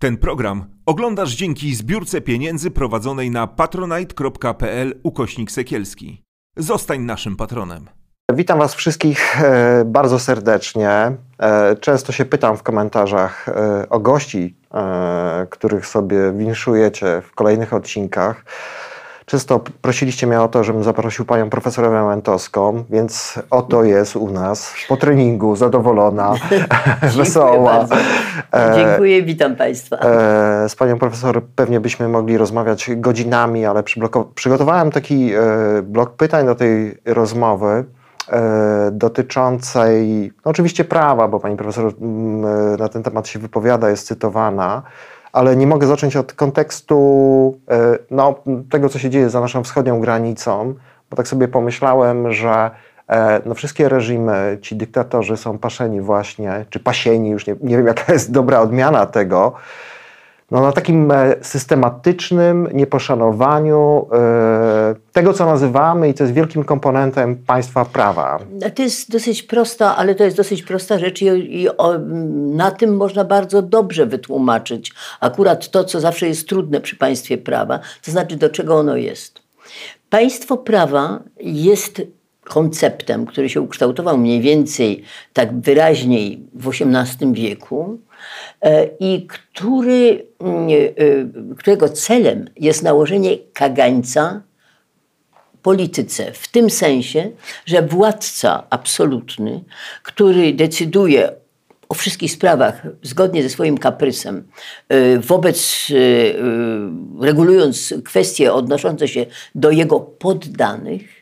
Ten program oglądasz dzięki zbiórce pieniędzy prowadzonej na patronite.pl ukośnik sekielski. Zostań naszym patronem. Witam Was wszystkich e, bardzo serdecznie. E, często się pytam w komentarzach e, o gości, których sobie winszujecie w kolejnych odcinkach. Często prosiliście mnie o to, żebym zaprosił panią profesor Mentowską, więc oto jest u nas po treningu, zadowolona, wesoła. Bardzo. E, Dziękuję, witam państwa. E, z panią profesor pewnie byśmy mogli rozmawiać godzinami, ale przygotowałem taki e, blok pytań do tej rozmowy dotyczącej no oczywiście prawa, bo pani profesor mm, na ten temat się wypowiada, jest cytowana ale nie mogę zacząć od kontekstu e, no, tego, co się dzieje za naszą wschodnią granicą, bo tak sobie pomyślałem, że e, no, wszystkie reżimy, ci dyktatorzy są paszeni właśnie, czy pasieni, już nie, nie wiem jaka jest dobra odmiana tego, no, na takim e, systematycznym nieposzanowaniu e, tego, co nazywamy i co jest wielkim komponentem państwa prawa. To jest dosyć prosta, ale to jest dosyć prosta rzecz i, i o, na tym można bardzo dobrze wytłumaczyć akurat to, co zawsze jest trudne przy państwie prawa, to znaczy do czego ono jest. Państwo prawa jest konceptem, który się ukształtował mniej więcej tak wyraźniej w XVIII wieku e, i który, mm, e, którego celem jest nałożenie kagańca polityce, w tym sensie, że władca absolutny, który decyduje o wszystkich sprawach zgodnie ze swoim kaprysem, e, wobec, regulując kwestie odnoszące się do jego poddanych,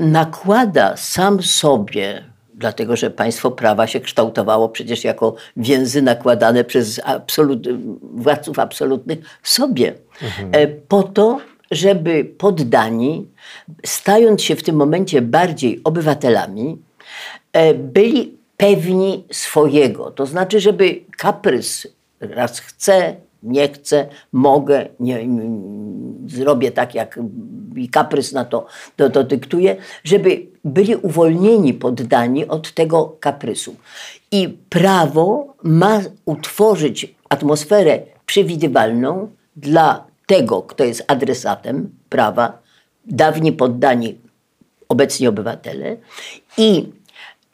nakłada sam sobie, dlatego że państwo prawa się kształtowało przecież jako więzy nakładane przez absolut, władców absolutnych sobie, mhm. E, po to, żeby poddani, stając się w tym momencie bardziej obywatelami, e, byli pewni swojego. To znaczy, żeby kaprys raz chce, nie chcę, mogę, nie, zrobię tak, jak i kaprys na to, to, to dyktuje, żeby byli uwolnieni, poddani od tego kaprysu. I prawo ma utworzyć atmosferę przewidywalną dla tego, kto jest adresatem prawa, dawni poddani, obecni obywatele, i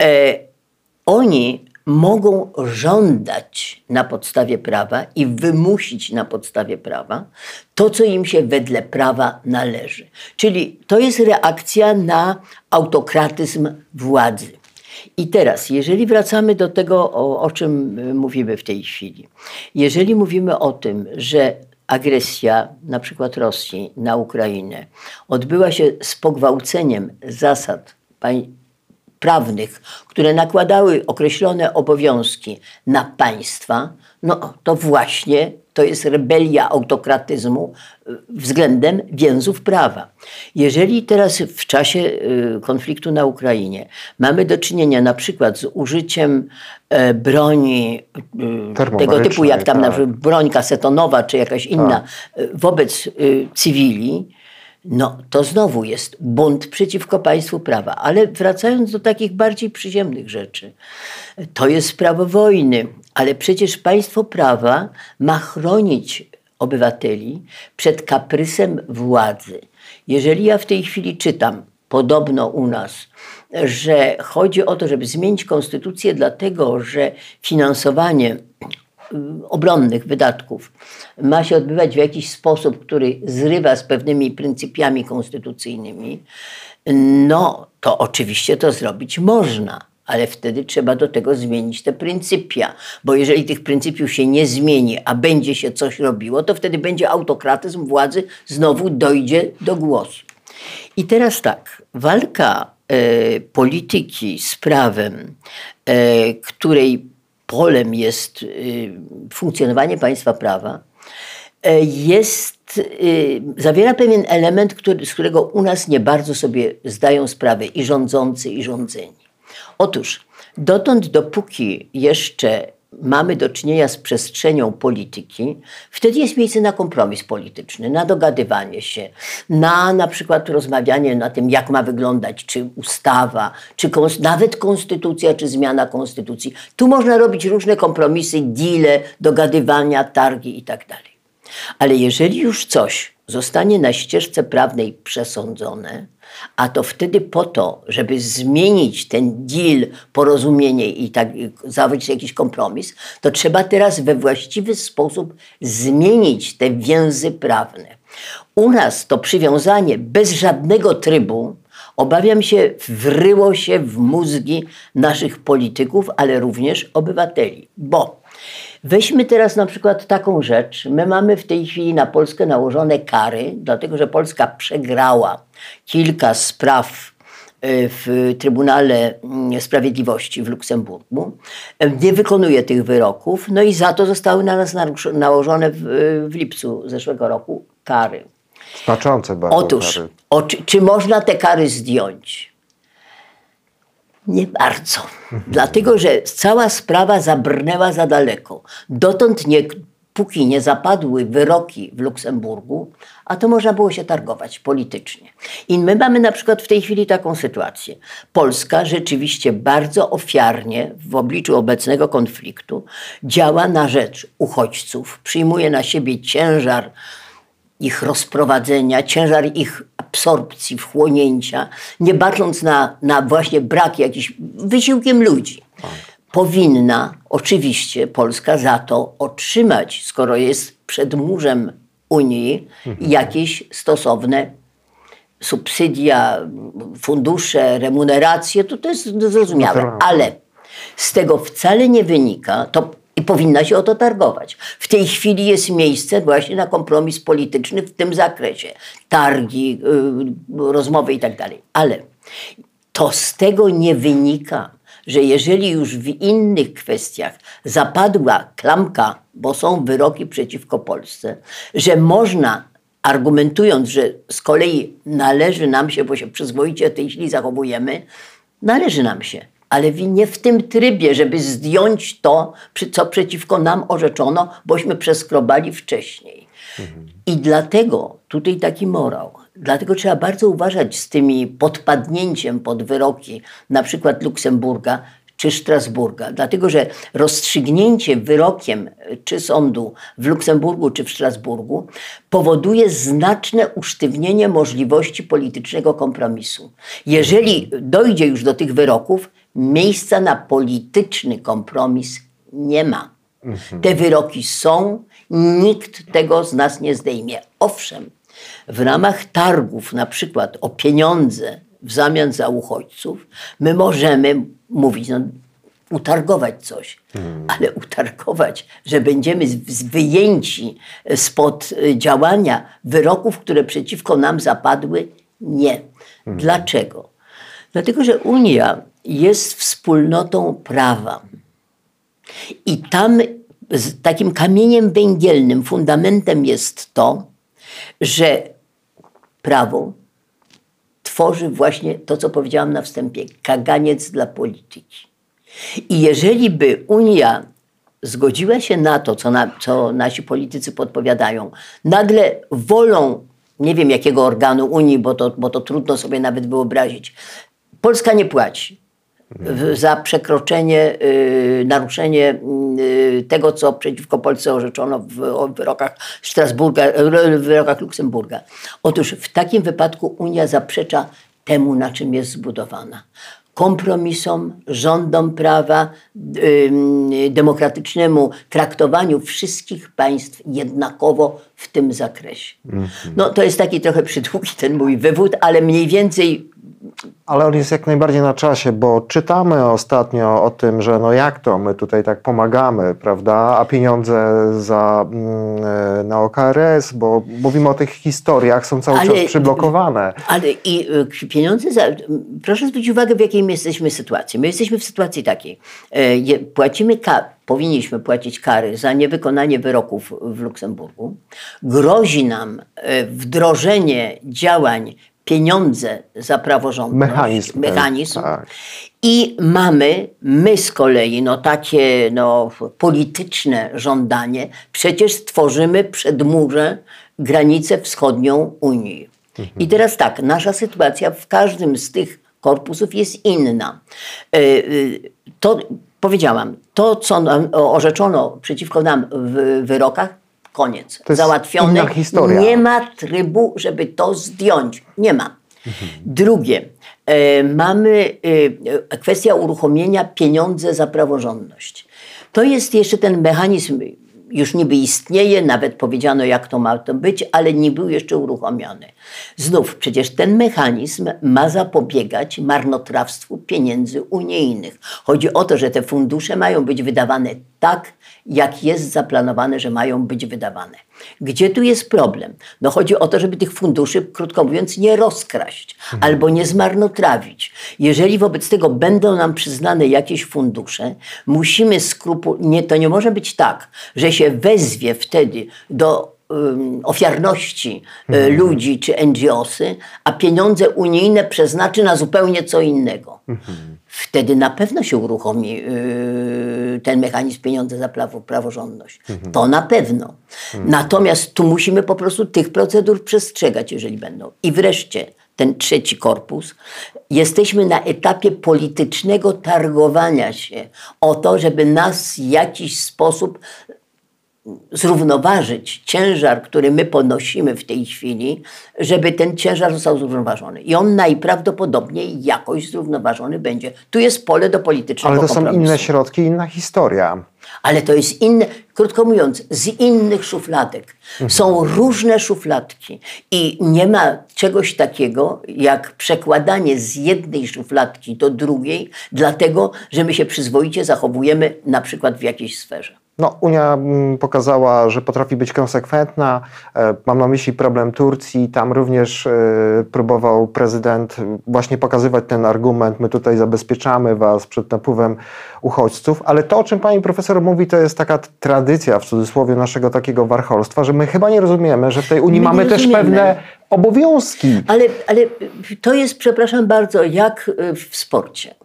e, oni mogą żądać na podstawie prawa i wymusić na podstawie prawa to, co im się wedle prawa należy. Czyli to jest reakcja na autokratyzm władzy. I teraz, jeżeli wracamy do tego, o, o czym mówimy w tej chwili, jeżeli mówimy o tym, że agresja na przykład Rosji na Ukrainę odbyła się z pogwałceniem zasad prawnych, które nakładały określone obowiązki na państwa, no to właśnie to jest rebelia autokratyzmu y, względem więzów prawa. Jeżeli teraz w czasie y, konfliktu na Ukrainie mamy do czynienia na przykład z użyciem e, broni tego typu, jak tam tak. broń kasetonowa czy jakaś inna tak. wobec cywili, no to znowu jest bunt przeciwko państwu prawa. Ale wracając do takich bardziej przyziemnych rzeczy, to jest prawo wojny, ale przecież państwo prawa ma chronić obywateli przed kaprysem władzy. Jeżeli ja w tej chwili czytam, podobno u nas, że chodzi o to, żeby zmienić konstytucję, dlatego że finansowanie obronnych wydatków ma się odbywać w jakiś sposób, który zrywa z pewnymi pryncypiami konstytucyjnymi, no to oczywiście to zrobić można. Ale wtedy trzeba do tego zmienić te pryncypia, bo jeżeli tych pryncypiów się nie zmieni, a będzie się coś robiło, to wtedy będzie autokratyzm władzy, znowu dojdzie do głosu. I teraz tak, walka e, polityki z prawem, e, której polem jest y, funkcjonowanie państwa prawa, e, jest, y, zawiera pewien element, który, z którego u nas nie bardzo sobie zdają sprawę i rządzący, i rządzeni. Otóż dotąd, dopóki jeszcze mamy do czynienia z przestrzenią polityki, wtedy jest miejsce na kompromis polityczny, na dogadywanie się, na na przykład rozmawianie na tym, jak ma wyglądać, czy ustawa, czy kons nawet konstytucja, czy zmiana konstytucji. Tu można robić różne kompromisy, deale, dogadywania, targi i tak. Ale jeżeli już coś zostanie na ścieżce prawnej przesądzone, a to wtedy po to, żeby zmienić ten deal, porozumienie i tak zawrzeć jakiś kompromis, to trzeba teraz we właściwy sposób zmienić te więzy prawne. U nas to przywiązanie bez żadnego trybu, obawiam się, wryło się w mózgi naszych polityków, ale również obywateli. Bo Weźmy teraz na przykład taką rzecz. My mamy w tej chwili na Polskę nałożone kary, dlatego że Polska przegrała kilka spraw e, w Trybunale mm, Sprawiedliwości w Luksemburgu. E, nie wykonuje tych wyroków, no i za to zostały na nas nałożone w, w lipcu zeszłego roku kary. Znaczące bardzo Otóż, kary. O, czy, czy można te kary zdjąć? Nie bardzo. Dlatego, że cała sprawa zabrnęła za daleko. Dotąd nie, póki nie zapadły wyroki w Luksemburgu, a to można było się targować politycznie. I my mamy na przykład w tej chwili taką sytuację. Polska rzeczywiście bardzo ofiarnie w obliczu obecnego konfliktu działa na rzecz uchodźców, przyjmuje na siebie ciężar ich rozprowadzenia, ciężar ich absorpcji, wchłonięcia, nie bacząc na, na właśnie brak jakiś wysiłkiem ludzi. Powinna oczywiście Polska za to otrzymać, skoro jest przed murzem Unii, jakieś stosowne subsydia, fundusze, remuneracje, to to jest zrozumiałe. Ale z tego wcale nie wynika, to i powinna się o to targować. W tej chwili jest miejsce właśnie na kompromis polityczny w tym zakresie. Targi, yy, rozmowy i tak dalej. Ale to z tego nie wynika, że jeżeli już w innych kwestiach zapadła klamka, bo są wyroki przeciwko Polsce, że można argumentując, że z kolei należy nam się, bo się przyzwoicie tej chwili zachowujemy, należy nam się ale nie w tym trybie, żeby zdjąć to, co przeciwko nam orzeczono, bośmy przeskrobali wcześniej. Mhm. I dlatego tutaj taki morał. Dlatego trzeba bardzo uważać z tymi podpadnięciem pod wyroki, na przykład Luksemburga, czy Strasburga, dlatego że rozstrzygnięcie wyrokiem czy sądu w Luksemburgu czy w Strasburgu powoduje znaczne usztywnienie możliwości politycznego kompromisu. Jeżeli dojdzie już do tych wyroków, miejsca na polityczny kompromis nie ma. Te wyroki są, nikt tego z nas nie zdejmie. Owszem, w ramach targów, na przykład o pieniądze w zamian za uchodźców, my możemy mówić, no, utargować coś, hmm. ale utargować, że będziemy wyjęci spod y, działania wyroków, które przeciwko nam zapadły, nie. Hmm. Dlaczego? Dlatego, że Unia jest wspólnotą prawa. I tam takim kamieniem węgielnym, fundamentem jest to, że prawo tworzy właśnie to, co powiedziałam na wstępie, kaganiec dla polityki. I jeżeli by Unia zgodziła się na to, co, na, co nasi politycy podpowiadają, nagle wolą, nie wiem jakiego organu Unii, bo to, bo to trudno sobie nawet wyobrazić, Polska nie płaci za przekroczenie, y, naruszenie y, tego, co przeciwko Polsce orzeczono w wyrokach Strasburga, w wyrokach Luksemburga. Otóż w takim wypadku Unia zaprzecza temu, na czym jest zbudowana kompromisom, rządom prawa, demokratycznemu traktowaniu wszystkich państw jednakowo w tym zakresie. Mhm. No to jest taki trochę przydługi ten mój wywód, ale mniej więcej ale on jest jak najbardziej na czasie, bo czytamy ostatnio o tym, że no jak to, my tutaj tak pomagamy, prawda, a pieniądze za, mm, na OKRS, bo mówimy o tych historiach, są cały ale, czas przyblokowane. Ale i y, pieniądze, za, proszę zwrócić uwagę, w jakiej my jesteśmy sytuacji. My jesteśmy w sytuacji takiej, e, płacimy powinniśmy płacić kary za niewykonanie wyroków w Luksemburgu. Grozi nam e, wdrożenie działań pieniądze za praworządność. Mechanizm. mechanizm Tak. I mamy my z kolei no, takie no, polityczne żądanie, przecież stworzymy przedmurze granicę wschodnią Unii. I teraz tak, nasza sytuacja w każdym z tych korpusów jest inna. E, e, To powiedziałam, to co nam orzeczono przeciwko nam w wyrokach, koniec. To jest Załatwione. inna historia. Nie ma trybu, żeby to zdjąć. Nie ma. Drugie, e, mamy e, kwestia uruchomienia pieniądze za praworządność. To jest jeszcze ten mechanizm, już niby istnieje, nawet powiedziano jak to ma to być, ale nie był jeszcze uruchomiony. Znów, przecież ten mechanizm ma zapobiegać marnotrawstwu pieniędzy unijnych. Chodzi o to, że te fundusze mają być wydawane tak, jak jest zaplanowane, że mają być wydawane. Gdzie tu jest problem? No chodzi o to, żeby tych funduszy, krótko mówiąc, nie rozkraść albo nie zmarnotrawić. Jeżeli wobec tego będą nam przyznane jakieś fundusze, musimy skrupulatnie, to nie może być tak, że się wezwie wtedy do ofiarności y, ludzi czy NGOsy, a pieniądze unijne przeznaczy na zupełnie co innego. Wtedy na pewno się uruchomi y, ten mechanizm pieniądze za prawo, praworządność. To na pewno. Natomiast tu musimy po prostu tych procedur przestrzegać, jeżeli będą. I wreszcie ten trzeci korpus. Jesteśmy na etapie politycznego targowania się o to, żeby nas w jakiś sposób zrównoważyć ciężar, który my ponosimy w tej chwili, żeby ten ciężar został zrównoważony. I on najprawdopodobniej jakoś zrównoważony będzie. Tu jest pole do politycznego Ale to są kompromisu. inne środki, inna historia. Ale to jest inne, krótko mówiąc, z innych szufladek. Są różne szufladki i nie ma czegoś takiego jak przekładanie z jednej szufladki do drugiej, dlatego że my się przyzwoicie zachowujemy na przykład w jakiejś sferze. No, Unia mm, pokazała, że potrafi być konsekwentna. E, Mam na myśli problem Turcji. Tam również e, próbował prezydent właśnie pokazywać ten argument. My tutaj zabezpieczamy was przed napływem uchodźców. Ale to, o czym pani profesor mówi, to jest taka tradycja w cudzysłowie naszego takiego warcholstwa, że my chyba nie rozumiemy, że w tej Unii My mamy też pewne obowiązki. Ale, ale to jest, przepraszam bardzo, jak y, w sporcie.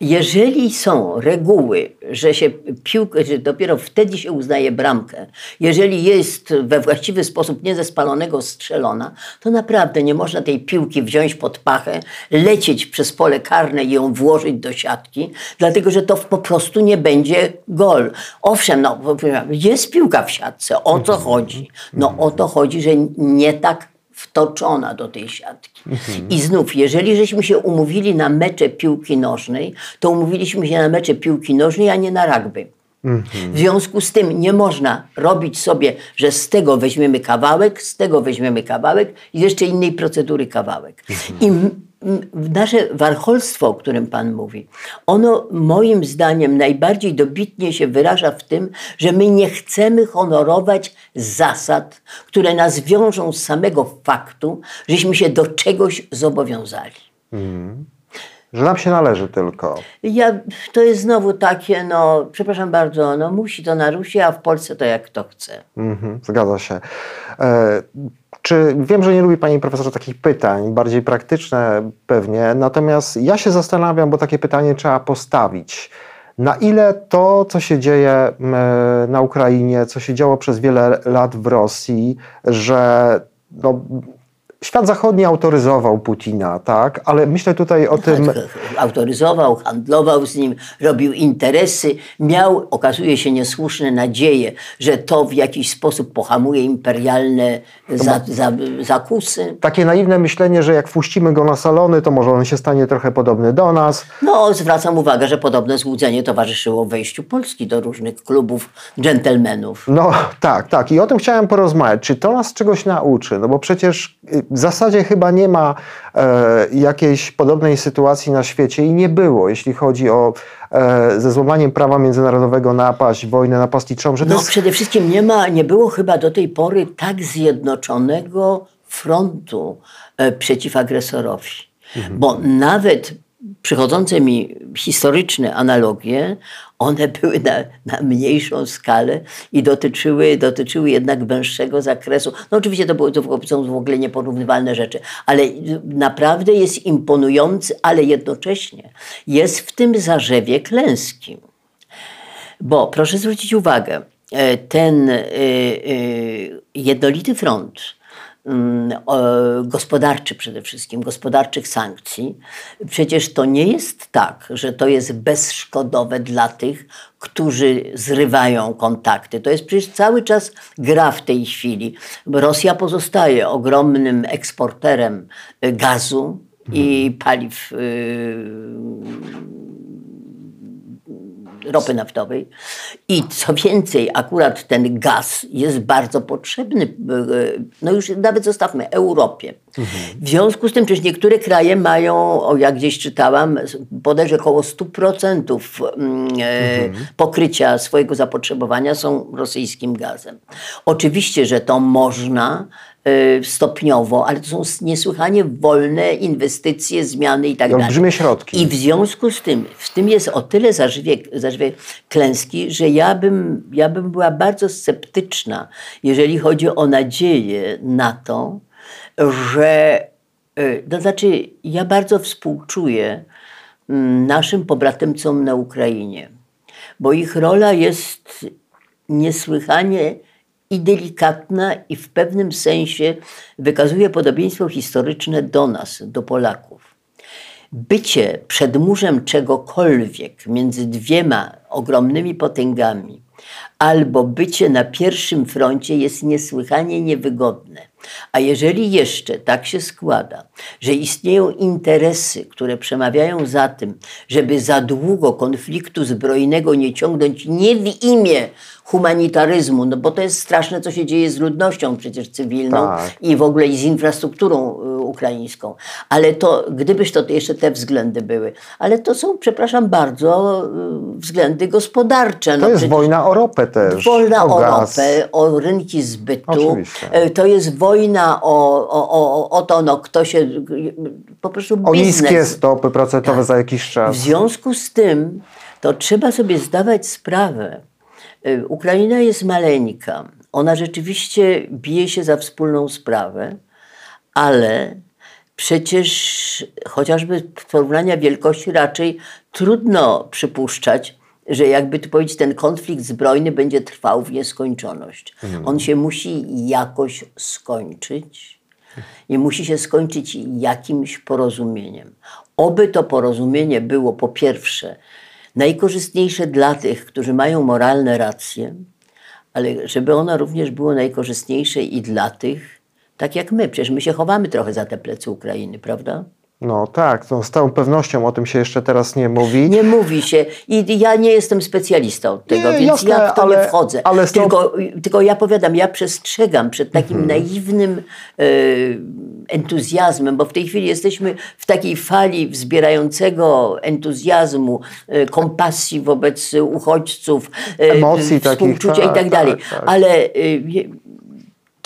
Jeżeli są reguły, że się piłkę, że dopiero wtedy się uznaje bramkę, jeżeli jest we właściwy sposób nie ze spalonego strzelona, to naprawdę nie można tej piłki wziąć pod pachę, lecieć przez pole karne i ją włożyć do siatki, dlatego że to po prostu nie będzie gol. Owszem, no, jest piłka w siatce, o co chodzi? No o to chodzi, że nie tak wtoczona do tej siatki. I znów, jeżeli żeśmy się umówili na mecze piłki nożnej, to umówiliśmy się na mecze piłki nożnej, a nie na rugby. W związku z tym nie można robić sobie, że z tego weźmiemy kawałek, z tego weźmiemy kawałek i z jeszcze innej procedury kawałek. I m- m- nasze warcholstwo, o którym Pan mówi, ono moim zdaniem najbardziej dobitnie się wyraża w tym, że my nie chcemy honorować zasad, które nas wiążą z samego faktu, żeśmy się do czegoś zobowiązali. Że nam się należy tylko. Ja, to jest znowu takie, no, przepraszam bardzo, no musi to na Rusi, a w Polsce to jak kto chce. Mhm, zgadza się. E, czy wiem, że nie lubi Pani profesor takich pytań, bardziej praktyczne pewnie, natomiast ja się zastanawiam, bo takie pytanie trzeba postawić. Na ile to, co się dzieje na Ukrainie, co się działo przez wiele lat w Rosji, że no, świat zachodni autoryzował Putina, tak? Ale myślę tutaj o tym. Autoryzował, handlował z nim, robił interesy, miał, okazuje się, niesłuszne nadzieje, że to w jakiś sposób pohamuje imperialne za, za, zakusy. Takie naiwne myślenie, że jak wpuścimy go na salony, to może on się stanie trochę podobny do nas. No, zwracam uwagę, że podobne złudzenie towarzyszyło wejściu Polski do różnych klubów dżentelmenów. No tak, tak. I o tym chciałem porozmawiać. Czy to nas czegoś nauczy? No bo przecież y, w zasadzie chyba nie ma e, jakiejś podobnej sytuacji na świecie i nie było, jeśli chodzi o e, ze złamaniem prawa międzynarodowego napaść, wojnę napastniczą, że No jest... przede wszystkim nie ma, nie było chyba do tej pory tak zjednoczonego frontu e, przeciw agresorowi. Bo nawet przychodzące mi historyczne analogie, one były na, na mniejszą skalę i dotyczyły, dotyczyły jednak węższego zakresu. No oczywiście to, było, to są w ogóle nieporównywalne rzeczy, ale naprawdę jest imponujący, ale jednocześnie jest w tym zarzewie klęski. Bo proszę zwrócić uwagę, e, ten e, e, jednolity front, gospodarczy przede wszystkim, gospodarczych sankcji, przecież to nie jest tak, że to jest bezszkodowe dla tych, którzy zrywają kontakty. To jest przecież cały czas gra w tej chwili. Rosja pozostaje ogromnym eksporterem gazu i paliw ropy naftowej. I co więcej, akurat ten gaz jest bardzo potrzebny, e, no już nawet zostawmy, Europie. Mhm. W związku z tym, przecież niektóre kraje mają, jak gdzieś czytałam, bodajże około 100% mm, e, mhm. pokrycia swojego zapotrzebowania są rosyjskim gazem. Oczywiście, że to można stopniowo, ale to są niesłychanie wolne inwestycje, zmiany i tak dalej. Olbrzymie środki. I w związku z tym, w tym jest o tyle zażywie, zażywie klęski, że ja bym, ja bym była bardzo sceptyczna, jeżeli chodzi o nadzieję na to, że, y, to znaczy ja bardzo współczuję mm, naszym pobratymcom na Ukrainie, bo ich rola jest niesłychanie i delikatna, i w pewnym sensie wykazuje podobieństwo historyczne do nas, do Polaków. Bycie przedmurzem czegokolwiek między dwiema ogromnymi potęgami, albo bycie na pierwszym froncie jest niesłychanie niewygodne. A jeżeli jeszcze tak się składa, że istnieją interesy, które przemawiają za tym, żeby za długo konfliktu zbrojnego nie ciągnąć nie w imię humanitaryzmu, no bo to jest straszne, co się dzieje z ludnością przecież cywilną tak. i w ogóle i z infrastrukturą y, ukraińską. Ale to, gdybyś to jeszcze te względy były, ale to są, przepraszam bardzo, y, względy gospodarcze. No to jest wojna o ropę też. Wojna o, o ropę, o rynki zbytu. Oczywiście. Y, to jest wojna o, o, o, o to, no, kto się po prostu O niskie stopy procentowe tak. za jakiś czas. W związku z tym to trzeba sobie zdawać sprawę, Ukraina jest maleńka. Ona rzeczywiście bije się za wspólną sprawę, ale przecież chociażby porównania wielkości raczej trudno przypuszczać, że jakby tu powiedzieć, ten konflikt zbrojny będzie trwał w nieskończoność. Mhm. On się musi jakoś skończyć i musi się skończyć jakimś porozumieniem. Oby to porozumienie było po pierwsze najkorzystniejsze dla tych, którzy mają moralne racje, ale żeby ono również było najkorzystniejsze i dla tych, tak jak my. Przecież my się chowamy trochę za te plecy Ukrainy, prawda? No tak, no, z całą pewnością o tym się jeszcze teraz nie mówi. Nie mówi się i ja nie jestem specjalistą tego, nie, więc jasne, ja w to ale, nie wchodzę. Ale tylko, tylko ja powiadam, ja przestrzegam przed takim mhm. naiwnym e, entuzjazmem, bo w tej chwili jesteśmy w takiej fali wzbierającego entuzjazmu, e, kompasji wobec uchodźców, e, emocji współczucia takich, tak, i tak dalej. Tak, tak. Ale e,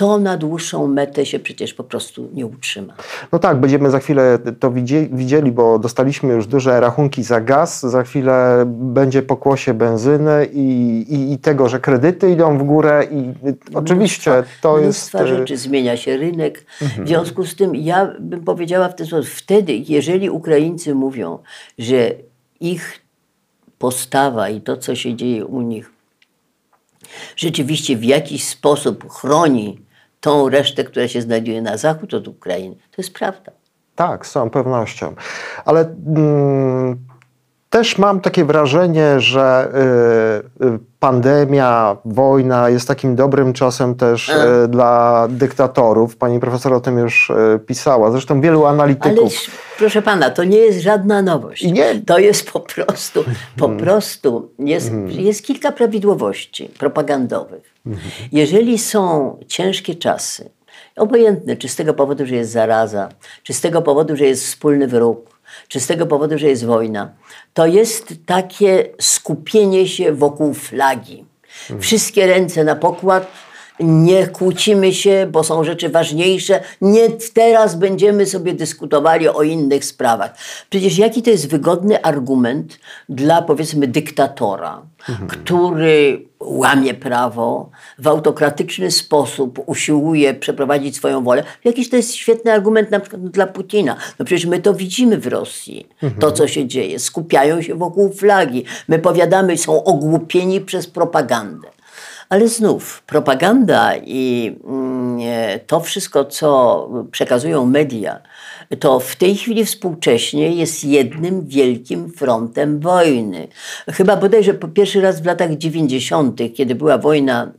to na dłuższą metę się przecież po prostu nie utrzyma. No tak, będziemy za chwilę to widzieli, bo dostaliśmy już duże rachunki za gaz, za chwilę będzie pokłosie benzyny i, i, i tego, że kredyty idą w górę i oczywiście to jest... Mnóstwa rzeczy, zmienia się rynek. Mhm. W związku z tym ja bym powiedziała w ten sposób, wtedy, jeżeli Ukraińcy mówią, że ich postawa i to, co się dzieje u nich, rzeczywiście w jakiś sposób chroni tą resztę, która się znajduje na zachód od Ukrainy. To jest prawda. Tak, z całą pewnością. Ale mm, też mam takie wrażenie, że y, y, pandemia, wojna jest takim dobrym czasem też y, dla dyktatorów. Pani profesor o tym już pisała. Zresztą wielu analityków. Ale proszę pana, to nie jest żadna nowość. Nie. To jest po prostu, po hmm. prostu jest, hmm. jest kilka prawidłowości propagandowych. Hmm. Jeżeli są ciężkie czasy, obojętne, czy z tego powodu, że jest zaraza, czy z tego powodu, że jest wspólny wróg, czy z tego powodu, że jest wojna, to jest takie skupienie się wokół flagi. Wszystkie ręce na pokład nie kłócimy się, bo są rzeczy ważniejsze. Nie teraz będziemy sobie dyskutowali o innych sprawach. Przecież jaki to jest wygodny argument dla powiedzmy dyktatora, który łamie prawo, w autokratyczny sposób usiłuje przeprowadzić swoją wolę. Jakiś to jest świetny argument na przykład dla Putina. No przecież my to widzimy w Rosji, to co się dzieje. Skupiają się wokół flagi. My powiadamy, są ogłupieni przez propagandę. Ale znów propaganda i mm, e, to wszystko, co przekazują media, to w tej chwili współcześnie jest jednym wielkim frontem wojny. Chyba bodajże po pierwszy raz w latach 90., kiedy była wojna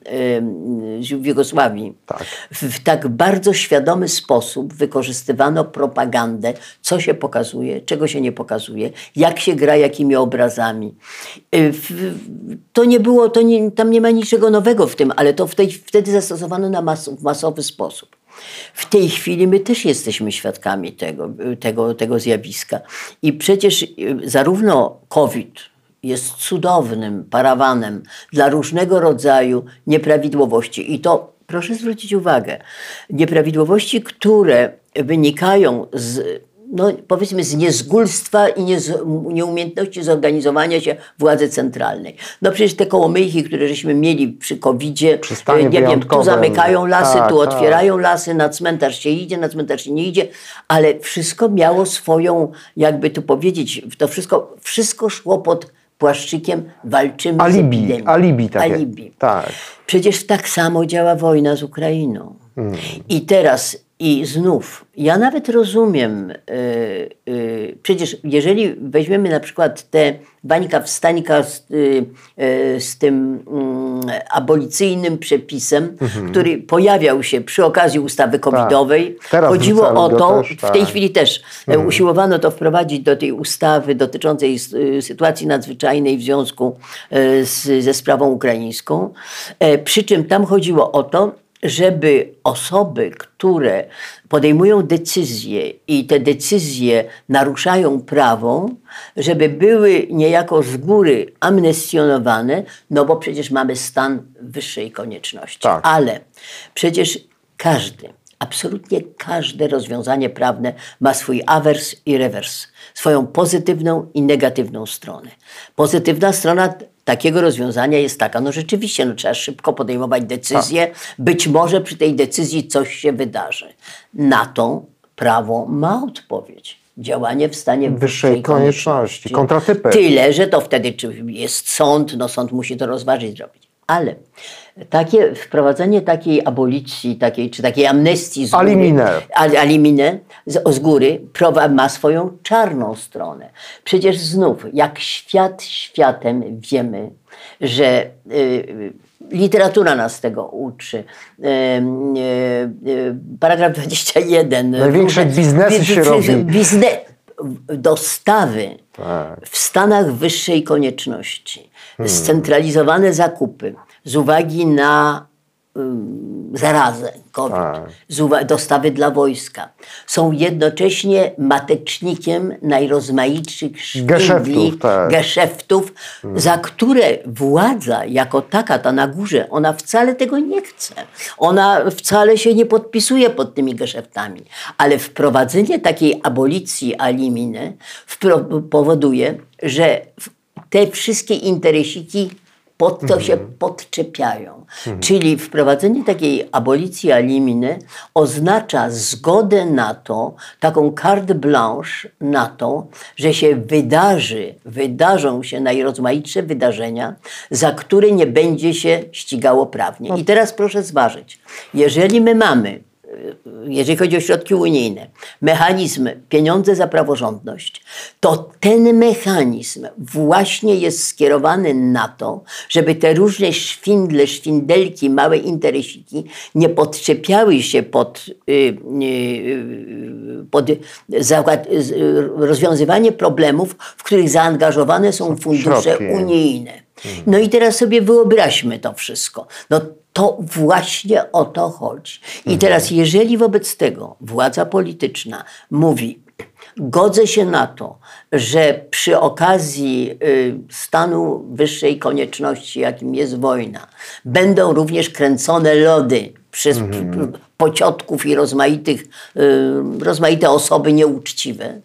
w Jugosławii, tak. W, tak bardzo świadomy sposób wykorzystywano propagandę, co się pokazuje, czego się nie pokazuje, jak się gra, jakimi obrazami. E, to nie było, to nie, tam nie ma niczego nowego w tym, ale to tej, wtedy zastosowano na mas, w masowy sposób. W tej chwili my też jesteśmy świadkami tego, tego, tego zjawiska. I przecież y, zarówno COVID jest cudownym parawanem dla różnego rodzaju nieprawidłowości. I to proszę zwrócić uwagę, nieprawidłowości, które wynikają z no, powiedzmy z niezgólstwa i niez, nieumiejętności zorganizowania się władzy centralnej. No przecież te kołomyjki, które żeśmy mieli przy COVID-zie, e, nie wiem, tu zamykają lasy, tak, tu tak. otwierają lasy, na cmentarz się idzie, na cmentarz się nie idzie, ale wszystko miało swoją, jakby tu powiedzieć, to wszystko, wszystko szło pod płaszczykiem walczymy alibi, z epidemią. Alibi takie. Alibi. Tak. Przecież tak samo działa wojna z Ukrainą. Hmm. I teraz i znów, ja nawet rozumiem, yy, yy, przecież jeżeli weźmiemy na przykład te bańka wstańka z, yy, z tym mm, abolicyjnym przepisem, mhm. który pojawiał się przy okazji ustawy tak. covidowej, tak. chodziło o to, też, w tej tak. chwili też mhm. usiłowano to wprowadzić do tej ustawy dotyczącej sytuacji nadzwyczajnej w związku z, ze sprawą ukraińską, przy czym tam chodziło o to, żeby osoby, które podejmują decyzje i te decyzje naruszają prawo, żeby były niejako z góry amnestionowane, no bo przecież mamy stan wyższej konieczności. Tak. Ale przecież każdy, absolutnie każde rozwiązanie prawne ma swój awers i rewers, swoją pozytywną i negatywną stronę. Pozytywna strona takiego rozwiązania jest taka, no rzeczywiście, no trzeba szybko podejmować decyzję, tak. być może przy tej decyzji coś się wydarzy. Na to prawo ma odpowiedź. Działanie w stanie wyższej, wyższej konieczności, kontratypy. Tyle, że to wtedy czy jest sąd, no sąd musi to rozważyć, zrobić. Ale takie wprowadzenie takiej abolicji, takiej, czy takiej amnestii z góry, aliminę z, z góry ma swoją czarną stronę. Przecież znów, jak świat światem wiemy, że y, literatura nas tego uczy. Y, y, paragraf 21. Największe biznesy się robi. Bizne, dostawy tak. w stanach wyższej konieczności, hmm. scentralizowane zakupy z uwagi na zarazę COVID, tak. dostawy dla wojska. Są jednocześnie matecznikiem najrozmaitszych szpindli, tak. geszeftów, hmm. za które władza jako taka, ta na górze, ona wcale tego nie chce. Ona wcale się nie podpisuje pod tymi geszeftami. Ale wprowadzenie takiej abolicji aliminy powoduje, że te wszystkie interesiki pod to mhm. się podczepiają. Mhm. Czyli wprowadzenie takiej abolicji aliminy oznacza zgodę na to, taką carte blanche na to, że się wydarzy, wydarzą się najrozmaitsze wydarzenia, za które nie będzie się ścigało prawnie. No. I teraz proszę zważyć, jeżeli my mamy jeżeli chodzi o środki unijne, mechanizm pieniądze za praworządność, to ten mechanizm właśnie jest skierowany na to, żeby te różne szwindle, szwindelki, małe interesiki nie podczepiały się pod, y, y, pod rozwiązywanie problemów, w których zaangażowane są fundusze Środki. unijne. No i teraz sobie wyobraźmy to wszystko. No to właśnie o to chodzi. I teraz, jeżeli wobec tego władza polityczna mówi, Godzę się na to, że przy okazji y, stanu wyższej konieczności, jakim jest wojna, będą również kręcone lody przez Mhm. pociotków i rozmaitych, y, rozmaite osoby nieuczciwe,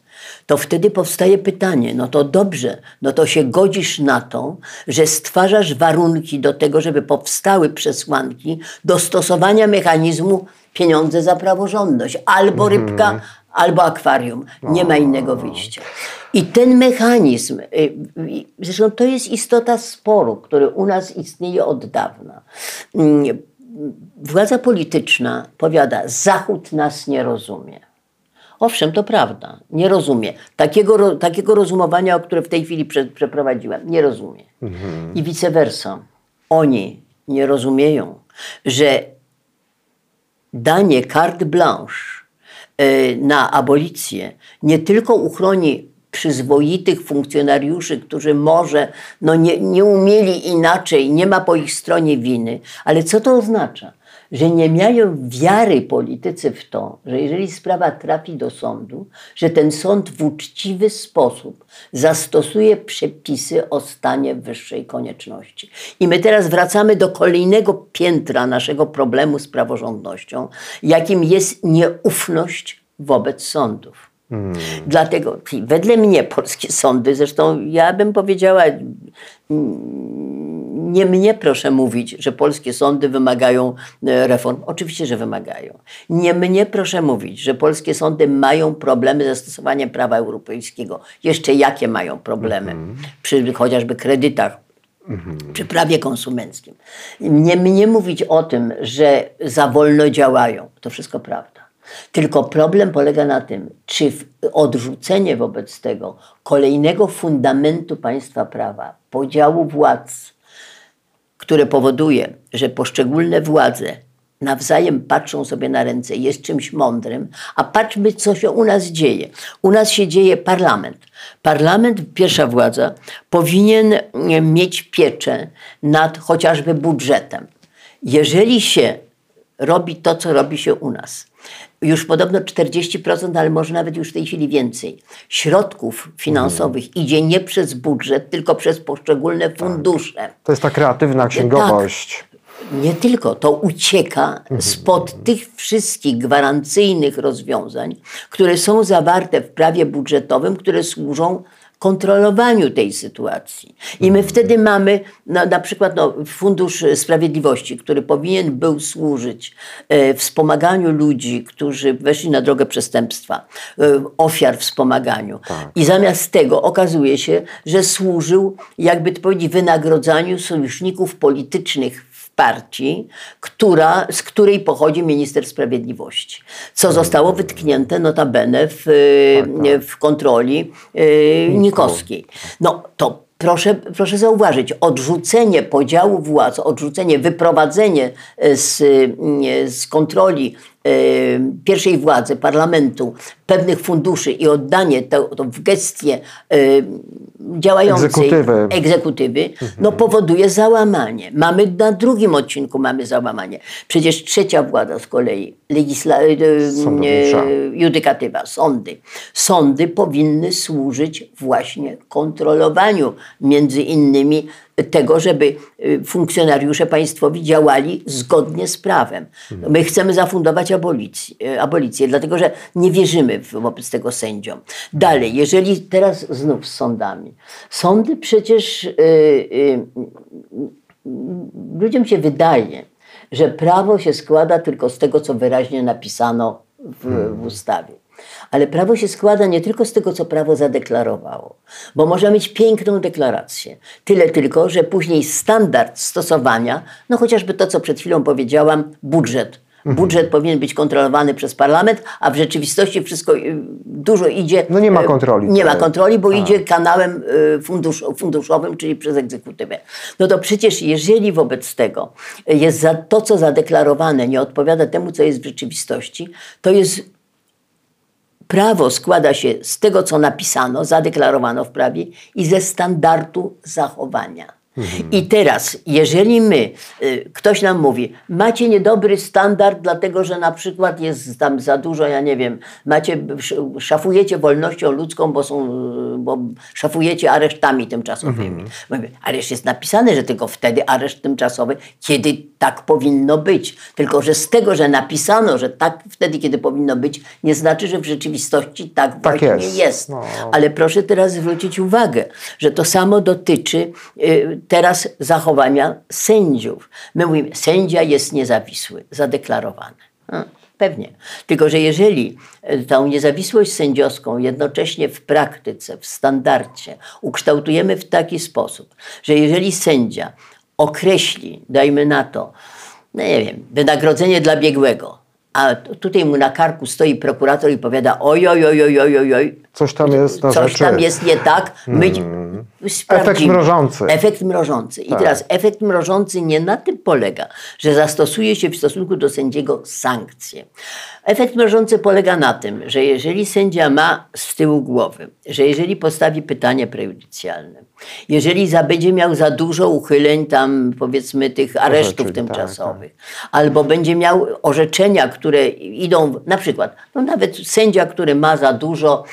to wtedy powstaje pytanie, no to dobrze, no to się godzisz na to, że stwarzasz warunki do tego, żeby powstały przesłanki do stosowania mechanizmu pieniądze za praworządność, albo rybka, albo akwarium. Nie ma innego wyjścia. I ten mechanizm, y, y, zresztą to jest istota sporu, który u nas istnieje od dawna. Mm, Władza polityczna powiada, Zachód nas nie rozumie. Owszem, to prawda, nie rozumie. Takiego, takiego rozumowania, o które w tej chwili prze, przeprowadziłem, nie rozumie. I vice versa. Oni nie rozumieją, że danie carte blanche y, na abolicję nie tylko uchroni przyzwoitych funkcjonariuszy, którzy może no nie, nie umieli inaczej, nie ma po ich stronie winy, ale co to oznacza? Że nie mają wiary politycy w to, że jeżeli sprawa trafi do sądu, że ten sąd w uczciwy sposób zastosuje przepisy o stanie wyższej konieczności. I my teraz wracamy do kolejnego piętra naszego problemu z praworządnością, jakim jest nieufność wobec sądów. Dlatego wedle mnie polskie sądy, zresztą ja bym powiedziała, nie mnie proszę mówić, że polskie sądy wymagają e, reform. Oczywiście, że wymagają. Nie mnie proszę mówić, że polskie sądy mają problemy ze stosowaniem prawa europejskiego. Jeszcze jakie mają problemy przy chociażby kredytach przy prawie konsumenckim. Nie mnie mówić o tym, że za wolno działają. To wszystko prawda. Tylko problem polega na tym, czy odrzucenie wobec tego kolejnego fundamentu państwa prawa, podziału władz, które powoduje, że poszczególne władze nawzajem patrzą sobie na ręce, jest czymś mądrym, a patrzmy, co się u nas dzieje. U nas się dzieje parlament. Parlament, pierwsza władza, powinien mm, mieć pieczę nad chociażby budżetem. Jeżeli się robi to, co robi się u nas, już podobno 40%, ale może nawet już w tej chwili więcej, środków finansowych idzie nie przez budżet, tylko przez poszczególne fundusze. To jest ta kreatywna księgowość. Nie tylko, to ucieka spod tych wszystkich gwarancyjnych rozwiązań, które są zawarte w prawie budżetowym, które służą kontrolowaniu tej sytuacji. I my wtedy mamy na, na przykład no, Fundusz Sprawiedliwości, który powinien był służyć e, wspomaganiu ludzi, którzy weszli na drogę przestępstwa, e, ofiar wspomaganiu. I zamiast tego okazuje się, że służył, jakby to powiedzieć, wynagrodzaniu sojuszników politycznych partii, która, z której pochodzi minister sprawiedliwości. Co zostało wytknięte notabene w, e, w kontroli e, Nikowskiej. No to proszę, proszę zauważyć, odrzucenie podziału władz, odrzucenie, wyprowadzenie e, z, z kontroli pierwszej władzy, parlamentu, pewnych funduszy i oddanie to, to w gestię e, działającej Egzekutywy. egzekutywy, no powoduje załamanie. Mamy na drugim odcinku mamy załamanie. Przecież trzecia władza z kolei, legisla, e, judykatywa, sądy. Sądy powinny służyć właśnie kontrolowaniu między innymi tego, żeby y, funkcjonariusze państwowi działali zgodnie z prawem. My chcemy zafundować abolicję, y, abolicję, dlatego że nie wierzymy wobec tego sędziom. Dalej, jeżeli teraz znów z sądami. Sądy przecież y, y, ludziom się wydaje, że prawo się składa tylko z tego, co wyraźnie napisano w, w ustawie. Ale prawo się składa nie tylko z tego, co prawo zadeklarowało, bo może mieć piękną deklarację. Tyle tylko, że później standard stosowania, no chociażby to, co przed chwilą powiedziałam, budżet. Budżet powinien być kontrolowany przez parlament, a w rzeczywistości wszystko y, dużo idzie. No nie ma y, kontroli Nie ma tutaj. kontroli, bo idzie kanałem y, fundusz, funduszowym, czyli przez egzekutywę. No to przecież jeżeli wobec tego jest za to, co zadeklarowane, nie odpowiada temu, co jest w rzeczywistości, to jest prawo składa się z tego, co napisano, zadeklarowano w prawie i ze standardu zachowania. I teraz, jeżeli my, y, ktoś nam mówi, macie niedobry standard, dlatego że na przykład jest tam za dużo, ja nie wiem, macie, sz- szafujecie wolnością ludzką, bo, są, y, bo szafujecie aresztami tymczasowymi. Mówię, Areszt jest napisane, że tylko wtedy areszt tymczasowy, kiedy tak powinno być. Tylko, że z tego, że napisano, że tak wtedy, kiedy powinno być, nie znaczy, że w rzeczywistości tak, właśnie jest. jest. No. Ale proszę teraz zwrócić uwagę, że to samo dotyczy y, teraz zachowania sędziów. My mówimy, sędzia jest niezawisły, zadeklarowany. No, pewnie. Tylko, że jeżeli y, tą niezawisłość sędziowską jednocześnie w praktyce, w standardzie ukształtujemy w taki sposób, że jeżeli sędzia określi, dajmy na to, no nie wiem, wynagrodzenie dla biegłego, a tutaj mu na karku stoi prokurator i powiada oj, oj, oj, oj, oj, oj, Coś tam jest na coś rzeczy. tam jest nie tak. My sprawdzimy. Efekt mrożący. Efekt mrożący. I Tak. teraz efekt mrożący nie na tym polega, że zastosuje się w stosunku do sędziego sankcje. Efekt mrożący polega na tym, że jeżeli sędzia ma z tyłu głowy, że jeżeli postawi pytanie prejudycjalne, jeżeli za, będzie miał za dużo uchyleń tam powiedzmy tych aresztów Orzeczeń, tak, tymczasowych, albo będzie miał orzeczenia, które idą, na przykład, no nawet sędzia, który ma za dużo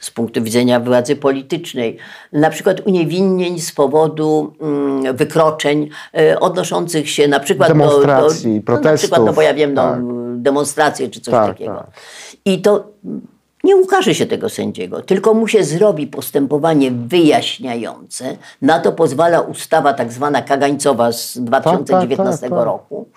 z punktu widzenia władzy politycznej, na przykład uniewinnień z powodu mm, wykroczeń e, odnoszących się na przykład Demonstracji, do, do, no, na przykład, no protestów, bo ja wiem, no, tak. demonstracje czy coś Tak, takiego. tak. I to nie ukaże się tego sędziego, tylko mu się zrobi postępowanie wyjaśniające. Na to pozwala ustawa tak zwana kagańcowa z 2019 tak, tak. roku.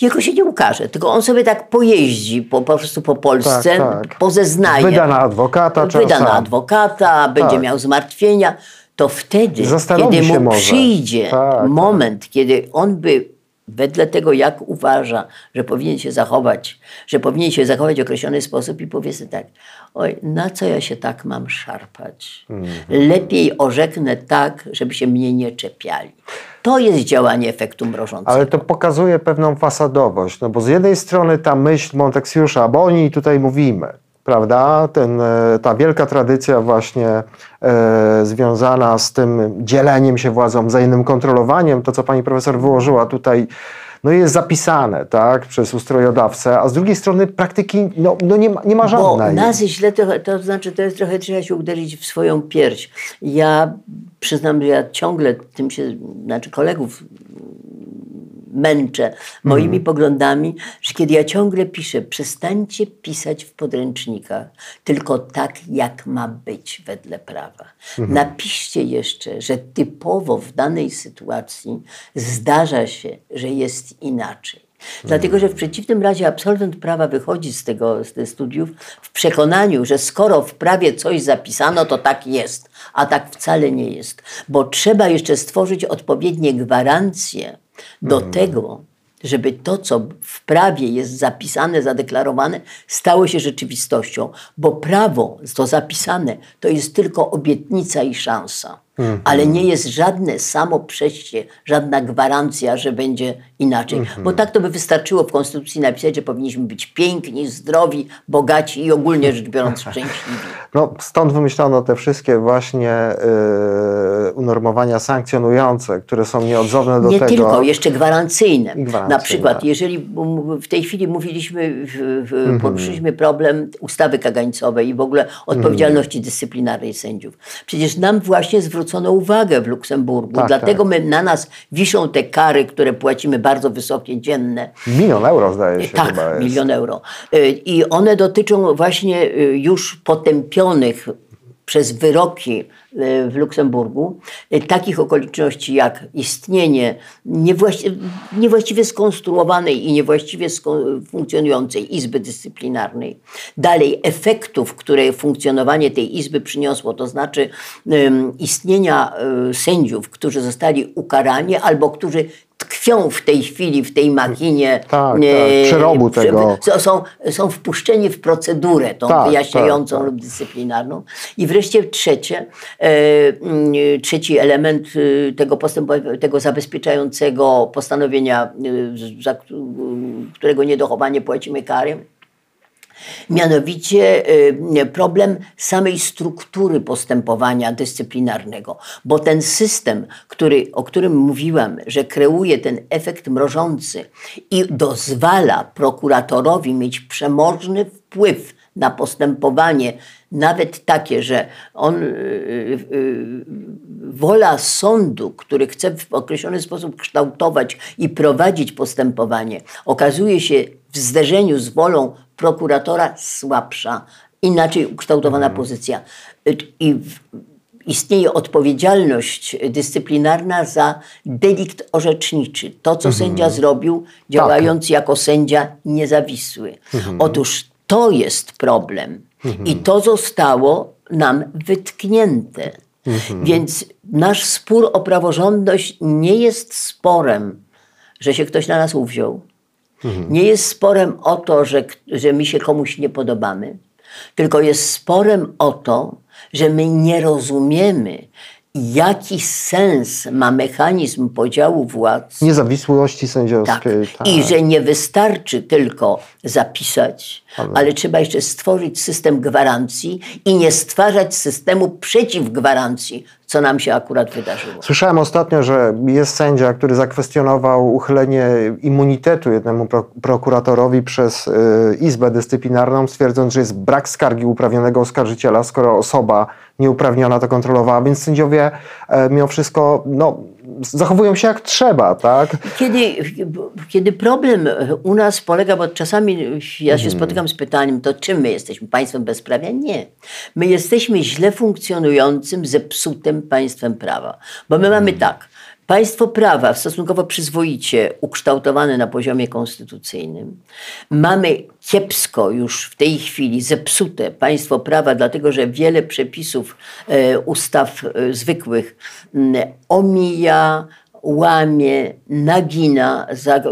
Jego się nie ukaże, tylko on sobie tak pojeździ po, po prostu po Polsce, Tak, tak. pozeznaje. Wyda na adwokata Wyda na adwokata, będzie Tak. miał zmartwienia. To wtedy, Zastanowi kiedy mu może. przyjdzie Tak, moment, kiedy on by wedle tego, jak uważa, że powinien się zachować, że powinien się zachować w określony sposób i powie sobie tak, oj, na co ja się tak mam szarpać? Mhm. Lepiej orzeknę tak, żeby się mnie nie czepiali. To jest działanie efektu mrożącego. Ale to pokazuje pewną fasadowość, no bo z jednej strony ta myśl Monteksiusza, bo o niej tutaj mówimy, prawda? Ten, e, ta wielka tradycja właśnie e, związana z tym dzieleniem się władzą, wzajemnym kontrolowaniem, to co pani profesor wyłożyła tutaj, no jest zapisane, tak, przez ustrojodawcę, a z drugiej strony praktyki, no, no nie, ma, nie ma Bo żadnej. nas źle trochę, to znaczy to jest trochę trzeba się uderzyć w swoją pierś. Ja przyznam, że ja ciągle tym się, znaczy kolegów męczę moimi Mhm. poglądami, że kiedy ja ciągle piszę, przestańcie pisać w podręcznikach, tylko tak, jak ma być wedle prawa. Mhm. Napiszcie jeszcze, że typowo w danej sytuacji zdarza się, że jest inaczej. Dlatego, że w przeciwnym razie absolwent prawa wychodzi z tego z tych studiów w przekonaniu, że skoro w prawie coś zapisano, to tak jest, a tak wcale nie jest. Bo trzeba jeszcze stworzyć odpowiednie gwarancje do tego, żeby to, co w prawie jest zapisane, zadeklarowane, stało się rzeczywistością. Bo prawo, to zapisane, to jest tylko obietnica i szansa. Ale nie jest żadne samo przejście, żadna gwarancja, że będzie inaczej. Bo tak to by wystarczyło w Konstytucji napisać, że powinniśmy być piękni, zdrowi, bogaci i ogólnie rzecz biorąc szczęśliwi. No, stąd wymyślono te wszystkie właśnie y, unormowania sankcjonujące, które są nieodzowne do nie tego. tylko, jeszcze gwarancyjne. Gwarancyjne. Na przykład, jeżeli w tej chwili mówiliśmy, Mhm. poruszyliśmy problem ustawy kagańcowej i w ogóle odpowiedzialności dyscyplinarnej sędziów. Przecież nam właśnie zwrócono uwagę w Luksemburgu, Tak, dlatego my, na nas wiszą te kary, które płacimy bardzo wysokie, dzienne. Milion euro zdaje się chyba Tak, jest. milion euro. Y, I one dotyczą właśnie y, już potępionych przez wyroki y, w Luksemburgu y, takich okoliczności jak istnienie niewłaści- niewłaściwie skonstruowanej i niewłaściwie funkcjonującej Izby Dyscyplinarnej. Dalej efektów, które funkcjonowanie tej Izby przyniosło, to znaczy istnienia y, sędziów, którzy zostali ukarani albo którzy tkwią w tej chwili w tej machinie Tak, tak, e, przerobu prze- tego. są- Są, wpuszczeni w procedurę tą Tak, wyjaśniającą tak, tak. lub dyscyplinarną. I wreszcie trzecie, e, mm, trzeci element e, tego, postępowania, tego zabezpieczającego postanowienia, e, za którego niedochowanie płacimy kary, Mianowicie y, problem samej struktury postępowania dyscyplinarnego, bo ten system, który, o którym mówiłam, że kreuje ten efekt mrożący i dozwala prokuratorowi mieć przemożny wpływ na postępowanie, nawet takie, że on, y, y, wola sądu, który chce w określony sposób kształtować i prowadzić postępowanie, okazuje się w zderzeniu z wolą prokuratora słabsza, inaczej ukształtowana Mhm. pozycja. I w, istnieje odpowiedzialność dyscyplinarna za delikt orzeczniczy. To, co sędzia zrobił, działając jako sędzia niezawisły. Otóż to jest problem. I to zostało nam wytknięte. Więc nasz spór o praworządność nie jest sporem, że się ktoś na nas uwziął. Nie jest sporem o to, że, że my się komuś nie podobamy, tylko jest sporem o to, że my nie rozumiemy, jaki sens ma mechanizm podziału władz. Niezawisłości Tak. sędziowskiej. tak. I że nie wystarczy tylko zapisać, ale trzeba jeszcze stworzyć system gwarancji i nie stwarzać systemu przeciwgwarancji, co nam się akurat wydarzyło. Słyszałem ostatnio, że jest sędzia, który zakwestionował uchylenie immunitetu jednemu pro, prokuratorowi przez y, Izbę Dyscyplinarną, stwierdząc, że jest brak skargi uprawnionego oskarżyciela, skoro osoba nieuprawniona to kontrolowała, więc sędziowie e, mimo wszystko no, zachowują się jak trzeba, tak? Kiedy, kiedy problem u nas polega, bo czasami ja się spotykam z pytaniem, to czym my jesteśmy? Państwem bezprawia? Nie. My jesteśmy źle funkcjonującym, zepsutym państwem prawa. Bo my mamy tak. Państwo prawa stosunkowo przyzwoicie ukształtowane na poziomie konstytucyjnym. Mamy kiepsko już w tej chwili zepsute państwo prawa, dlatego że wiele przepisów e, ustaw e, zwykłych m, omija, łamie, nagina za e,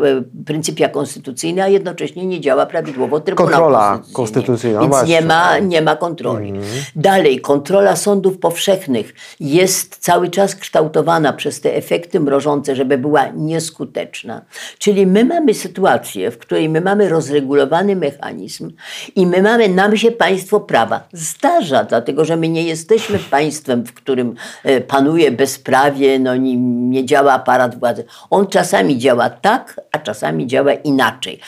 pryncypia konstytucyjne, a jednocześnie nie działa prawidłowo Trybunał Kontrola konstytucyjna, Więc właśnie. nie ma, nie ma kontroli. Dalej, kontrola sądów powszechnych jest cały czas kształtowana przez te efekty mrożące, żeby była nieskuteczna. Czyli my mamy sytuację, w której my mamy rozregulowany mechanizm i my mamy, nam się państwo prawa zdarza, dlatego że my nie jesteśmy państwem, w którym e, panuje bezprawie, no nie, nie działa aparat władzy. On czasami działa tak, a czasami działa inaczej.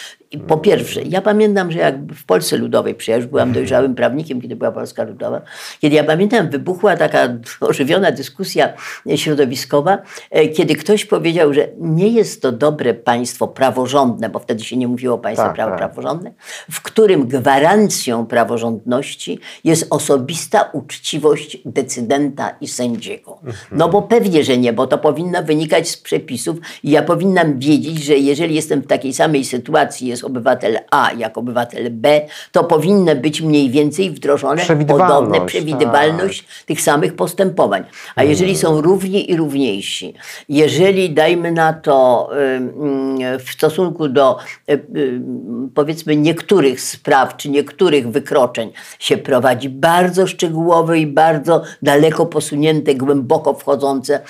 Po pierwsze, ja pamiętam, że jak w Polsce Ludowej, przecież byłam dojrzałym prawnikiem, kiedy była Polska Ludowa, kiedy ja pamiętam, wybuchła taka ożywiona dyskusja środowiskowa, e, kiedy ktoś powiedział, że nie jest to dobre państwo praworządne, bo wtedy się nie mówiło o państwie Tak, prawo tak. praworządne, w którym gwarancją praworządności jest osobista uczciwość decydenta i sędziego. No bo pewnie, że nie, bo to powinno wynikać z przepisów i ja powinnam wiedzieć, że jeżeli jestem w takiej samej sytuacji, jest obywatel A jak obywatel B, to powinny być mniej więcej wdrożone podobne przewidywalność tych samych postępowań. A jeżeli są równi i równiejsi, jeżeli dajmy na to w stosunku do y, y, powiedzmy niektórych spraw czy niektórych wykroczeń się prowadzi bardzo szczegółowe i bardzo daleko posunięte, głęboko wchodzące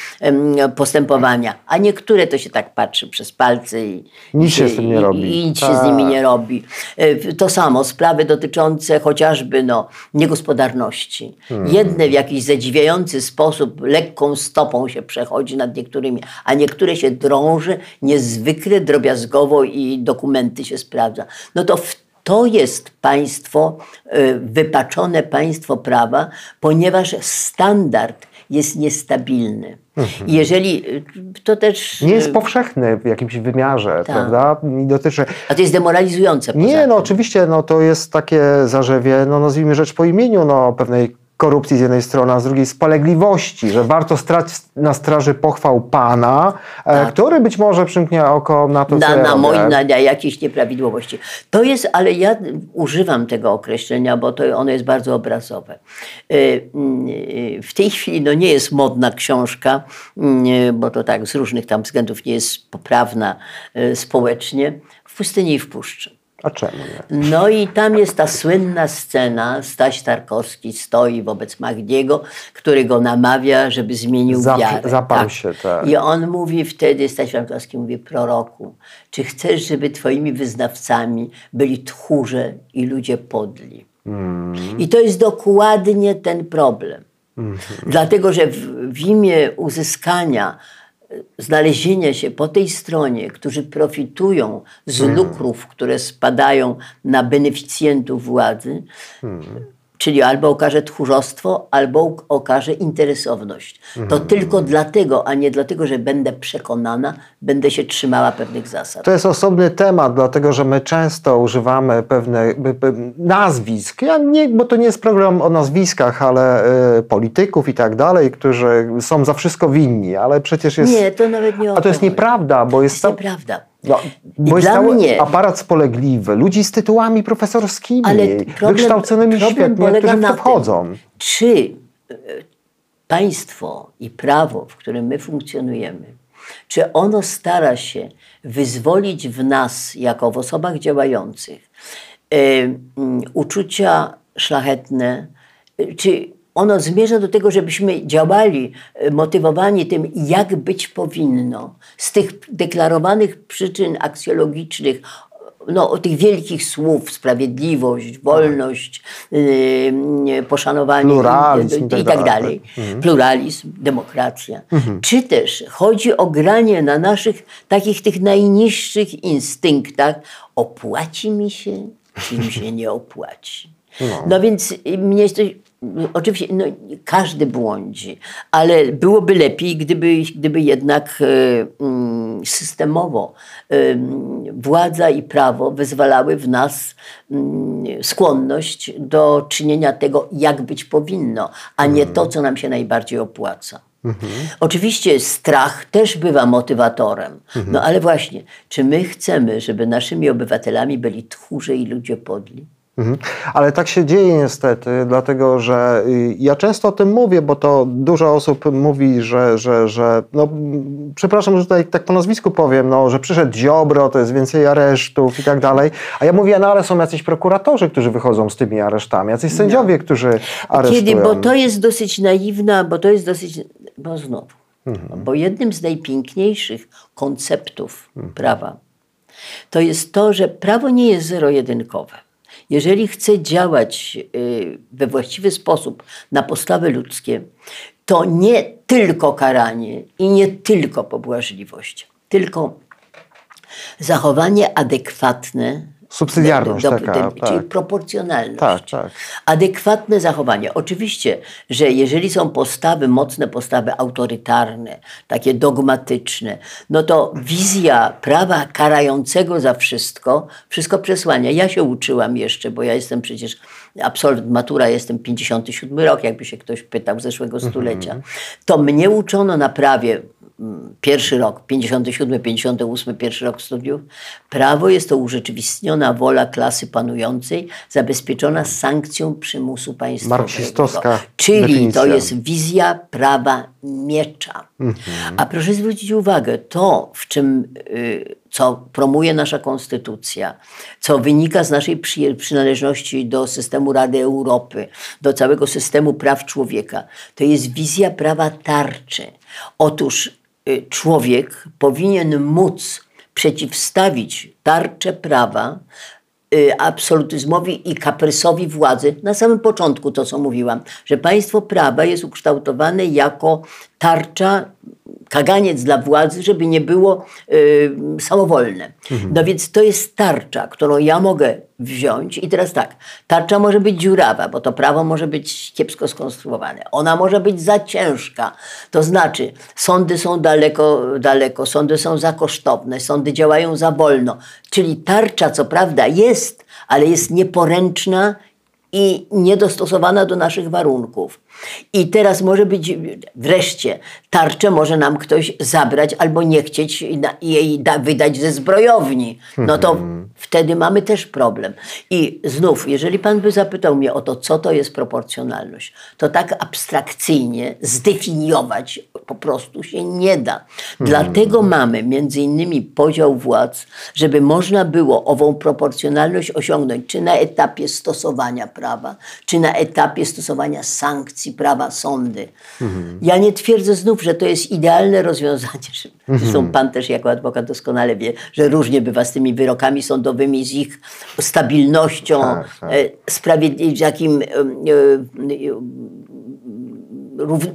postępowania, a niektóre to się tak patrzy przez palce i Nic się z tym nie robi. I, nic się Tak. Z nimi nie robi. E, To samo, sprawy dotyczące chociażby no, niegospodarności. Hmm. Jedne w jakiś zadziwiający sposób lekką stopą się przechodzi nad niektórymi, a niektóre się drąży niezwykle drobiazgowo i dokumenty się sprawdza. No to w to jest państwo, e, wypaczone państwo prawa, ponieważ standard jest niestabilny. I Jeżeli e, to też. Mhm. Nie jest e, powszechny w jakimś wymiarze, Tak. prawda? I dotyczy... A to jest demoralizujące. Nie, no oczywiście, no to jest takie zarzewie, no nazwijmy rzecz po imieniu, no pewnej korupcji z jednej strony, a z drugiej spalegliwości, że warto strać na straży pochwał Pana, e, który być może przymknie oko na to, co Tak. na, ja na, moi, na, na jakieś nieprawidłowości. To jest, ale ja używam tego określenia, bo to ono jest bardzo obrazowe. Y, y, W tej chwili no, nie jest modna książka, y, bo to tak z różnych tam względów nie jest poprawna społecznie, w pustyni i w puszczy. A czemu nie? No i tam jest ta słynna scena, Staś Tarkowski stoi wobec Magdiego, który go namawia, żeby zmienił Zap- wiarę. zaparł się, tak. I on mówi wtedy, Staś Tarkowski mówi, proroku, czy chcesz, żeby twoimi wyznawcami byli tchórze i ludzie podli? Mm. I to jest dokładnie ten problem. Mhm. Dlatego, że w, w imię uzyskania znalezienia się po tej stronie, którzy profitują z Mhm. lukrów, które spadają na beneficjentów władzy, Mhm. Czyli albo okaże tchórzostwo, albo okaże interesowność. To Mhm. tylko dlatego, a nie dlatego, że będę przekonana, będę się trzymała pewnych zasad. To jest osobny temat, dlatego że my często używamy pewnych nazwisk, ja nie, bo to nie jest program o nazwiskach, ale y, polityków i tak dalej, którzy są za wszystko winni, ale przecież jest... Nie, to nawet nie o A to jest nieprawda, bo To jest, jest cał- nieprawda. No, bo jest cały mnie- aparat spolegliwy, ludzi z tytułami profesorskimi, problem, wykształconymi świetnie, którzy w to wchodzą. Tym, czy e, państwo i prawo, w którym my funkcjonujemy, czy ono stara się wyzwolić w nas, jako w osobach działających, e, mm, uczucia szlachetne, e, czy ono zmierza do tego, żebyśmy działali e, motywowani tym, jak być powinno, z tych deklarowanych przyczyn aksjologicznych, no, o tych wielkich słów, sprawiedliwość, wolność, yy, poszanowanie Pluralizm i, i tak i tak dalej. dalej. Pluralizm, demokracja. Czy też chodzi o granie na naszych takich tych najniższych instynktach, opłaci mi się, czy mi się nie opłaci. No, więc y, mnie oczywiście no, każdy błądzi, ale byłoby lepiej, gdyby, gdyby jednak e, mm, systemowo e, władza i prawo wyzwalały w nas mm, skłonność do czynienia tego, jak być powinno, a nie to, co nam się najbardziej opłaca. Oczywiście strach też bywa motywatorem. No ale właśnie, czy my chcemy, żeby naszymi obywatelami byli tchórze i ludzie podli? Mhm. Ale tak się dzieje niestety, dlatego że y, ja często o tym mówię, bo to dużo osób mówi, że, że, że no, przepraszam, że tutaj tak po nazwisku powiem, no, że przyszedł Ziobro, to jest więcej aresztów i tak dalej. A ja mówię, no ale są jacyś prokuratorzy, którzy wychodzą z tymi aresztami, jacyś sędziowie, którzy aresztują. Kiedy, bo to jest dosyć naiwna, bo to jest dosyć, bo znowu, bo jednym z najpiękniejszych konceptów prawa to jest to, że prawo nie jest zero-jedynkowe. Jeżeli chce działać y, we właściwy sposób na podstawy ludzkie, to nie tylko karanie i nie tylko pobłażliwość, tylko zachowanie adekwatne Subsydiarność do, do, taka, do, czyli tak. proporcjonalność. Tak, tak. Adekwatne zachowanie. Oczywiście, że jeżeli są postawy, mocne postawy autorytarne, takie dogmatyczne, no to wizja prawa karającego za wszystko, wszystko przesłania. Ja się uczyłam jeszcze, bo ja jestem przecież absolwent matura, jestem 57 rok, jakby się ktoś pytał, zeszłego stulecia. To mnie uczono na prawie pierwszy rok, 57, 58, pierwszy rok studiów. Prawo jest to urzeczywistniona wola klasy panującej, zabezpieczona sankcją przymusu państwowego. Marksistowska Czyli definicja. to jest wizja prawa miecza. A proszę zwrócić uwagę, to w czym, y, co promuje nasza konstytucja, co wynika z naszej przy, przynależności do systemu Rady Europy, do całego systemu praw człowieka, to jest wizja prawa tarczy. Otóż człowiek powinien móc przeciwstawić tarczę prawa y, absolutyzmowi i kaprysowi władzy. Na samym początku to, co mówiłam, że państwo prawa jest ukształtowane jako tarcza, kaganiec dla władzy, żeby nie było y, samowolne. No więc to jest tarcza, którą ja mogę wziąć i teraz tak, tarcza może być dziurawa, bo to prawo może być kiepsko skonstruowane. Ona może być za ciężka, to znaczy sądy są daleko, daleko, sądy są za kosztowne, sądy działają za wolno. Czyli tarcza co prawda jest, ale jest nieporęczna i niedostosowana do naszych warunków. I teraz może być wreszcie tarczę może nam ktoś zabrać albo nie chcieć jej da, wydać ze zbrojowni. No to wtedy mamy też problem. I znów, jeżeli pan by zapytał mnie o to, co to jest proporcjonalność, to tak abstrakcyjnie zdefiniować po prostu się nie da. Dlatego mamy między innymi podział władz, żeby można było ową proporcjonalność osiągnąć, czy na etapie stosowania prawa, czy na etapie stosowania sankcji prawa sądy. Ja nie twierdzę znów, że to jest idealne rozwiązanie. Zresztą pan też jako adwokat doskonale wie, że różnie bywa z tymi wyrokami sądowymi, z ich stabilnością, Tak, tak. e, sprawiedli- jakim e,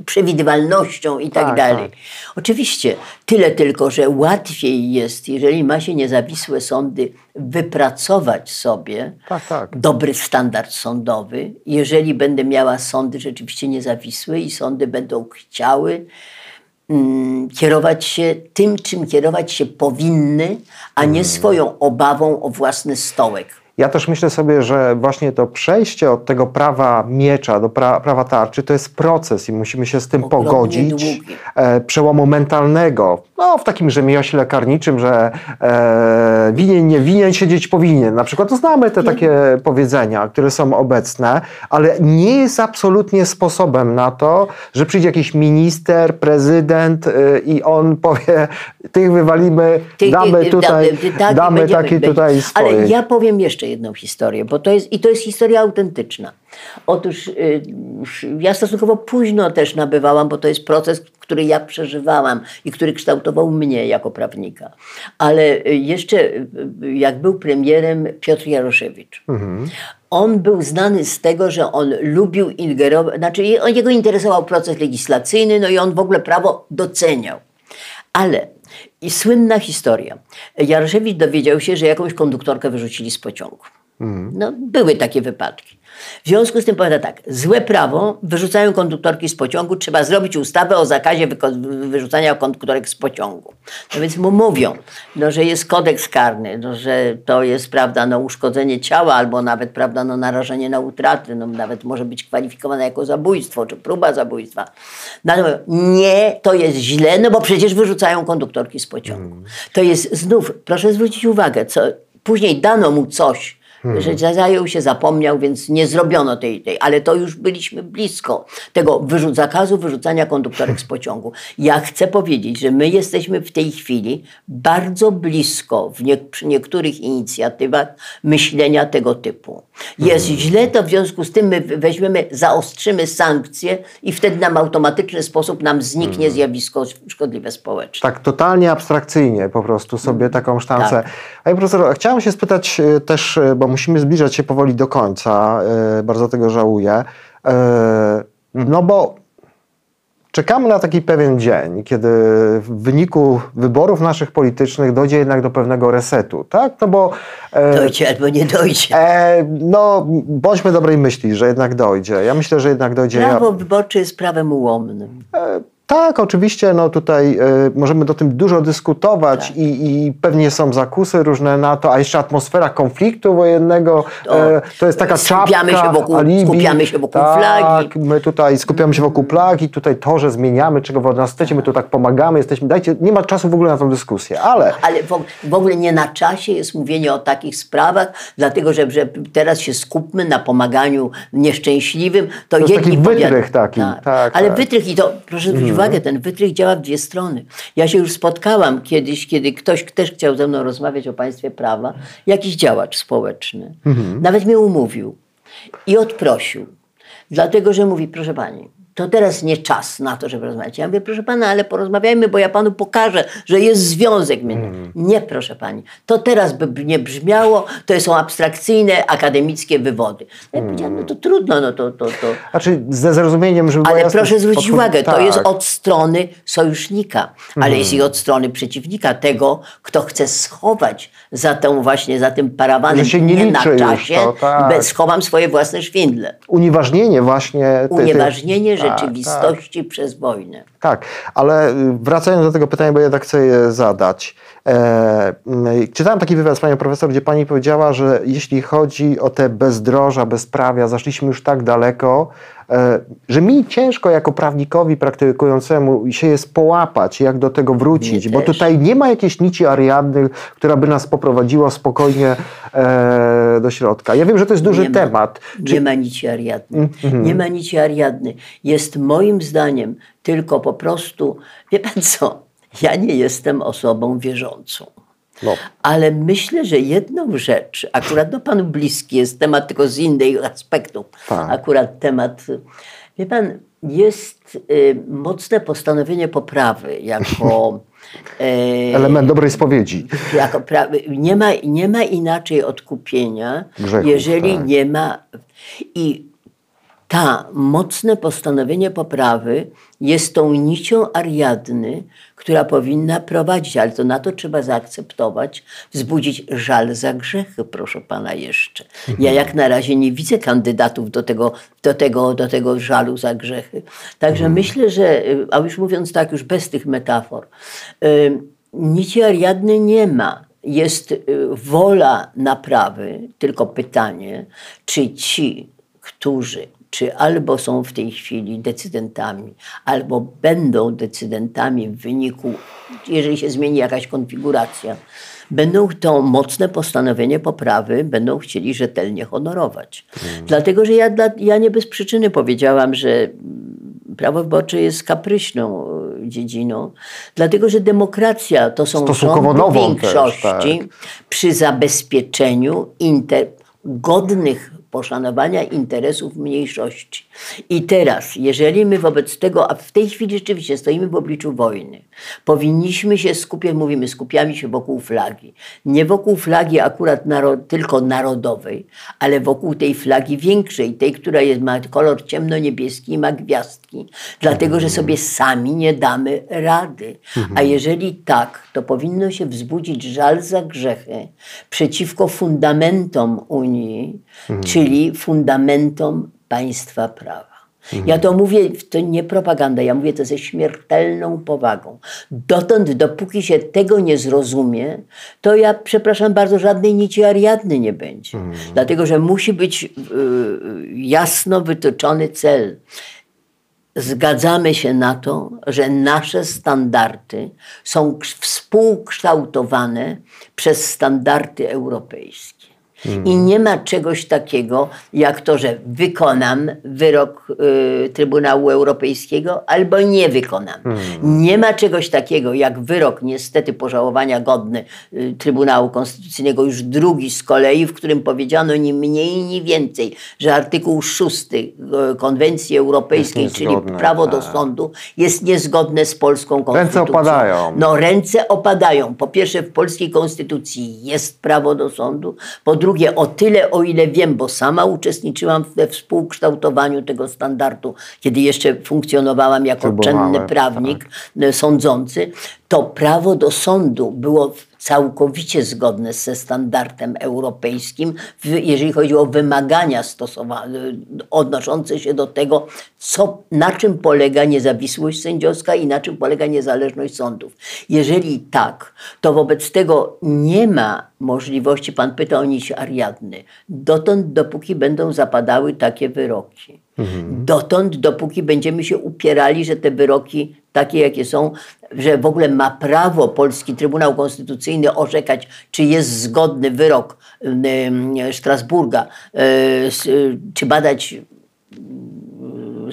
przewidywalnością i tak, Tak, dalej. tak. Oczywiście, tyle tylko, że łatwiej jest, jeżeli ma się niezawisłe sądy, wypracować sobie Tak, tak. dobry standard sądowy, jeżeli będę miała sądy rzeczywiście niezawisłe i sądy będą chciały mm, kierować się tym, czym kierować się powinny, a nie swoją obawą o własny stołek. Ja też myślę sobie, że właśnie to przejście od tego prawa miecza do pra prawa tarczy to jest proces i musimy się z tym Ogromnie pogodzić. długi. E, przełomu mentalnego, no w takim rzemiośle karniczym, że e, winien, nie winien, siedzieć powinien. Na przykład znamy te takie powiedzenia, które są obecne, ale nie jest absolutnie sposobem na to, że przyjdzie jakiś minister, prezydent y, i on powie, tych wywalimy, damy tutaj, damy- damy taki tutaj swoje. Ale ja powiem jeszcze jedną historię, bo to jest, i to jest historia autentyczna. Otóż y, ja stosunkowo późno też nabywałam, bo to jest proces, który ja przeżywałam i który kształtował mnie jako prawnika. Ale y, jeszcze y, jak był premierem Piotr Jaroszewicz, on był znany z tego, że on lubił ingerować, znaczy je- jego interesował proces legislacyjny, no i on w ogóle prawo doceniał. Ale i słynna historia. Jaroszewicz dowiedział się, że jakąś konduktorkę wyrzucili z pociągu. No, były takie wypadki. W związku z tym powiada tak, złe prawo, wyrzucają konduktorki z pociągu, trzeba zrobić ustawę o zakazie wyrzucania konduktorek z pociągu. No więc mu mówią, no, że jest kodeks karny, no, że to jest, prawda, no, uszkodzenie ciała albo nawet, prawda, no, narażenie na utraty, no, nawet może być kwalifikowane jako zabójstwo czy próba zabójstwa. No, nie, to jest źle, no bo przecież wyrzucają konduktorki z pociągu. To jest znów, proszę zwrócić uwagę, co, później dano mu coś, że zajął się, zapomniał, więc nie zrobiono tej, tej, ale to już byliśmy blisko tego wyrzu- zakazu wyrzucania konduktorek z pociągu. Ja chcę powiedzieć, że my jesteśmy w tej chwili bardzo blisko w nie, przy niektórych inicjatywach myślenia tego typu. Jest źle, to w związku z tym my weźmiemy, zaostrzymy sankcje i wtedy nam automatyczny sposób nam zniknie zjawisko szkodliwe społecznie. Tak totalnie abstrakcyjnie po prostu sobie taką sztancę. Tak. Panie profesor, chciałem się spytać e, też, e, bo musimy zbliżać się powoli do końca, e, bardzo tego żałuję, no bo czekamy na taki pewien dzień, kiedy w wyniku wyborów naszych politycznych dojdzie jednak do pewnego resetu, tak? No bo e, Dojdzie albo nie dojdzie. e, no, bądźmy dobrej myśli, że jednak dojdzie. Ja myślę, że jednak dojdzie. Ja- Prawo wyborcze jest prawem ułomnym. E, Tak, oczywiście, no tutaj e, możemy o tym dużo dyskutować Tak. i, i pewnie są zakusy różne na to, a jeszcze atmosfera konfliktu wojennego, To e, to jest taka skupiamy czapka, się wokół- alibi. skupiamy się wokół tak, flagi. my tutaj skupiamy się wokół plagi, tutaj to, że zmieniamy, czego od nas chcecie, my tu tak pomagamy, jesteśmy, dajcie, nie ma czasu w ogóle na tą dyskusję, ale Ale w, w ogóle nie na czasie jest mówienie o takich sprawach, dlatego że, że teraz się skupmy na pomaganiu nieszczęśliwym. To, jest jedni taki wytrych taki, tak, Ale tak. Wytrych i to, proszę zwrócić uwagę, ten wytrych działa w dwie strony. Ja się już spotkałam kiedyś, kiedy ktoś też chciał ze mną rozmawiać o państwie prawa, jakiś działacz społeczny. Mhm. Nawet mnie umówił i odprosił. Dlatego, że mówi, proszę pani, to teraz nie czas na to, żeby rozmawiać. Ja mówię, proszę pana, ale porozmawiajmy, bo ja panu pokażę, że jest związek między. Nie, proszę pani, to teraz by nie brzmiało, to są abstrakcyjne, akademickie wywody. No ja powiedziałam, no to trudno, no to... to, to. znaczy ze zrozumieniem, żeby Ale proszę zwrócić uwagę, to tak. jest od strony sojusznika, ale jest i od strony przeciwnika, tego, kto chce schować za tą właśnie, za tym parawanem Że się nie liczy na czasie, to, tak. schowam swoje własne szwindle. Unieważnienie właśnie... tej- tej- Tak, tak. rzeczywistości przez wojnę. Tak, ale y, wracając do tego pytania, bo ja tak chcę je zadać. E, czytałem taki wywiad z panią profesor, gdzie pani powiedziała, że jeśli chodzi o te bezdroża, bezprawia, zaszliśmy już tak daleko, że mi ciężko jako prawnikowi praktykującemu się jest połapać, jak do tego wrócić, bo tutaj nie ma jakiejś nici Ariadny, która by nas poprowadziła spokojnie e, do środka. Ja wiem, że to jest duży Nie ma. temat. Czy- Nie ma nici Ariadny. Mhm. Nie ma nici Ariadny. Jest moim zdaniem tylko po prostu, wie pan co, ja nie jestem osobą wierzącą. No. Ale myślę, że jedną rzecz, akurat do panu bliski jest temat tylko z innych aspektów. Tak. Akurat temat, wie pan, jest y, mocne postanowienie poprawy jako e, Element dobrej spowiedzi. jako nie, ma, nie ma inaczej odkupienia, Grzechów, jeżeli tak. nie ma. I ta mocne postanowienie poprawy jest tą nicią Ariadny, która powinna prowadzić, ale to na to trzeba zaakceptować, wzbudzić żal za grzechy, proszę pana jeszcze. Ja jak na razie nie widzę kandydatów do tego, do tego, do tego żalu za grzechy. Także myślę, że, y, a już mówiąc tak, już bez tych metafor, y, nici Ariadny nie ma jest y, wola naprawy, tylko pytanie, czy ci, którzy, czy albo są w tej chwili decydentami, albo będą decydentami w wyniku, jeżeli się zmieni jakaś konfiguracja, będą to mocne postanowienie poprawy, będą chcieli rzetelnie honorować. Dlatego, że ja, dla, ja nie bez przyczyny powiedziałam, że prawo wyborcze jest kapryśną y, dziedziną, dlatego że demokracja to są rządy większości też, tak. przy zabezpieczeniu inter, godnych poszanowania interesów mniejszości. I teraz, jeżeli my wobec tego, a w tej chwili rzeczywiście stoimy w obliczu wojny, powinniśmy się skupiać, mówimy, skupiamy się wokół flagi. Nie wokół flagi akurat tylko narodowej, ale wokół tej flagi większej, tej, która jest, ma kolor ciemno-niebieski i ma gwiazdki, dlatego że sobie sami nie damy rady. A jeżeli tak, to powinno się wzbudzić żal za grzechy przeciwko fundamentom Unii, czyli fundamentom państwa prawa. Ja to mówię, to nie propaganda, ja mówię to ze śmiertelną powagą. Dotąd, dopóki się tego nie zrozumie, to ja, przepraszam bardzo, żadnej nici Ariadny nie będzie. Dlatego, że musi być y, jasno wytyczony cel. Zgadzamy się na to, że nasze standardy są ks- współkształtowane przez standardy europejskie. I nie ma czegoś takiego, jak to, że wykonam wyrok y, Trybunału Europejskiego albo nie wykonam. Nie ma czegoś takiego, jak wyrok niestety pożałowania godny y, Trybunału Konstytucyjnego, już drugi z kolei, w którym powiedziano ni mniej, ni więcej, że artykuł 6 Konwencji Europejskiej, czyli prawo do tak. sądu, jest niezgodne z polską konstytucją. opadają. No ręce opadają. Po pierwsze w polskiej konstytucji jest prawo do sądu. Po drugie o tyle, o ile wiem, bo sama uczestniczyłam we współkształtowaniu tego standardu, kiedy jeszcze funkcjonowałam jako czynny prawnik e, sądzący, to prawo do sądu było całkowicie zgodne ze standardem europejskim, jeżeli chodzi o wymagania stosowane, odnoszące się do tego, co, na czym polega niezawisłość sędziowska i na czym polega niezależność sądów. Jeżeli tak, to wobec tego nie ma możliwości, pan pyta o nić Ariadny, dotąd, dopóki będą zapadały takie wyroki. Dotąd, dopóki będziemy się upierali, że te wyroki takie, jakie są, że w ogóle ma prawo polski Trybunał Konstytucyjny orzekać, czy jest zgodny wyrok Strasburga, y, y, czy badać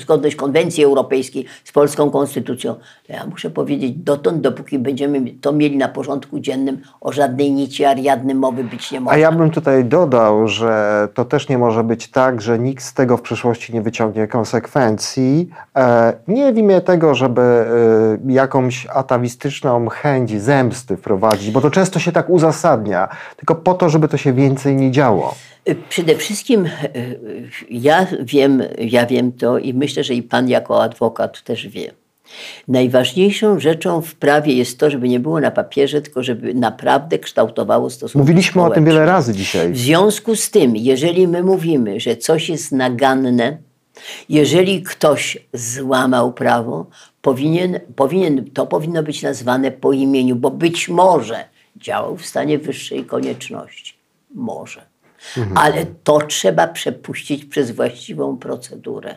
zgodność konwencji europejskiej z polską konstytucją, to ja muszę powiedzieć, dotąd, dopóki będziemy to mieli na porządku dziennym, o żadnej nici Ariadny mowy być nie może. A ja bym tutaj dodał, że to też nie może być tak, że nikt z tego w przyszłości nie wyciągnie konsekwencji. E, nie w imię tego, żeby e, jakąś atawistyczną chęć zemsty wprowadzić, bo to często się tak uzasadnia, tylko po to, żeby to się więcej nie działo. Y, Przede wszystkim y, y, ja wiem, ja wiem to i myślę, że i pan jako adwokat też wie. Najważniejszą rzeczą w prawie jest to, żeby nie było na papierze, tylko żeby naprawdę kształtowało stosunki Mówiliśmy o tym społeczne. wiele razy dzisiaj. W związku z tym, jeżeli my mówimy, że coś jest naganne, jeżeli ktoś złamał prawo, powinien, powinien, to powinno być nazwane po imieniu, bo być może działał w stanie wyższej konieczności. Może. Ale to trzeba przepuścić przez właściwą procedurę.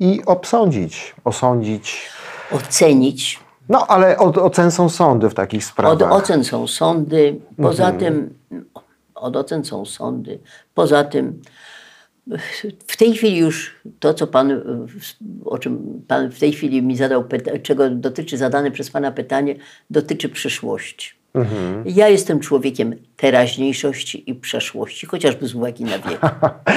i obsądzić, osądzić. Ocenić. No, ale od ocen są sądy w takich sprawach. Od ocen są sądy, poza tym od ocen są sądy, poza tym w tej chwili już to, co pan, o czym pan w tej chwili mi zadał, czego dotyczy zadane przez pana pytanie, dotyczy przyszłości. Ja jestem człowiekiem teraźniejszości i przeszłości, chociażby z uwagi na wiek.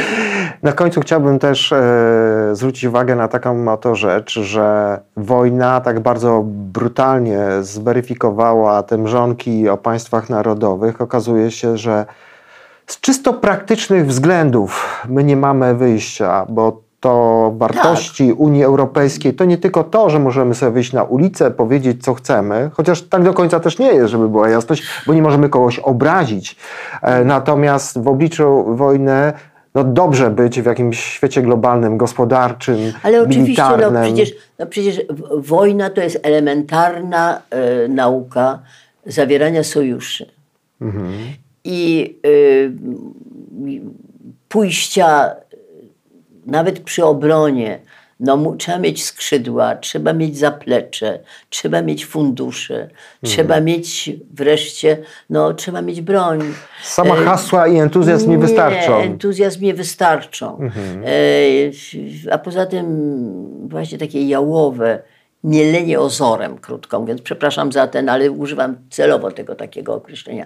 Na końcu chciałbym też e, zwrócić uwagę na taką oto rzecz, że wojna tak bardzo brutalnie zweryfikowała te mrzonki o państwach narodowych. Okazuje się, że z czysto praktycznych względów my nie mamy wyjścia, bo to wartości Unii Europejskiej to nie tylko to, że możemy sobie wyjść na ulicę, powiedzieć co chcemy, chociaż tak do końca też nie jest, żeby była jasność, bo nie możemy kogoś obrazić. E, Natomiast w obliczu wojny no dobrze być w jakimś świecie globalnym, gospodarczym, Ale oczywiście, no militarnym. przecież, no przecież wojna to jest elementarna e, nauka zawierania sojuszy. I e, pójścia nawet przy obronie, no, trzeba mieć skrzydła, trzeba mieć zaplecze, trzeba mieć fundusze, trzeba mieć wreszcie, no, trzeba mieć broń. Sama E, hasła i entuzjazm nie wystarczą. entuzjazm nie wystarczą. E, a poza tym właśnie takie jałowe mielenie ozorem, krótko mówiąc, przepraszam za ten, ale używam celowo tego takiego określenia,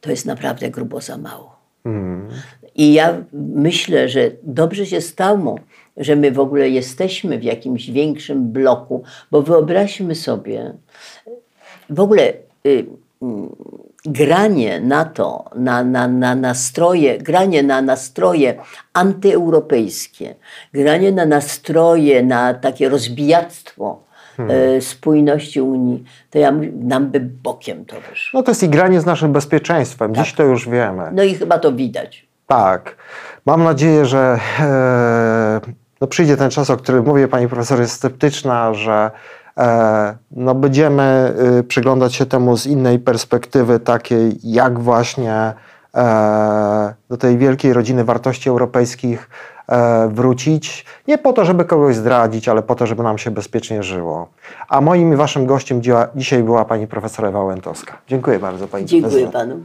to jest naprawdę grubo za mało. I ja myślę, że dobrze się stało, że my w ogóle jesteśmy w jakimś większym bloku, bo wyobraźmy sobie, w ogóle y, mm, granie na to, na, na, na nastroje, granie na nastroje antyeuropejskie, granie na nastroje, na takie rozbijactwo e, spójności Unii, to ja, nam by bokiem to wyszło. No to jest i granie z naszym bezpieczeństwem. Dziś to już wiemy. No i chyba to widać. Tak. Mam nadzieję, że e, no przyjdzie ten czas, o którym mówię, pani profesor jest sceptyczna, że e, no będziemy y, przyglądać się temu z innej perspektywy, takiej jak właśnie e, do tej wielkiej rodziny wartości europejskich e, wrócić. Nie po to, żeby kogoś zdradzić, ale po to, żeby nam się bezpiecznie żyło. A moim i waszym gościem dzisiaj była pani profesor Ewa Łętowska. Dziękuję bardzo pani Dziękuję profesor. panu.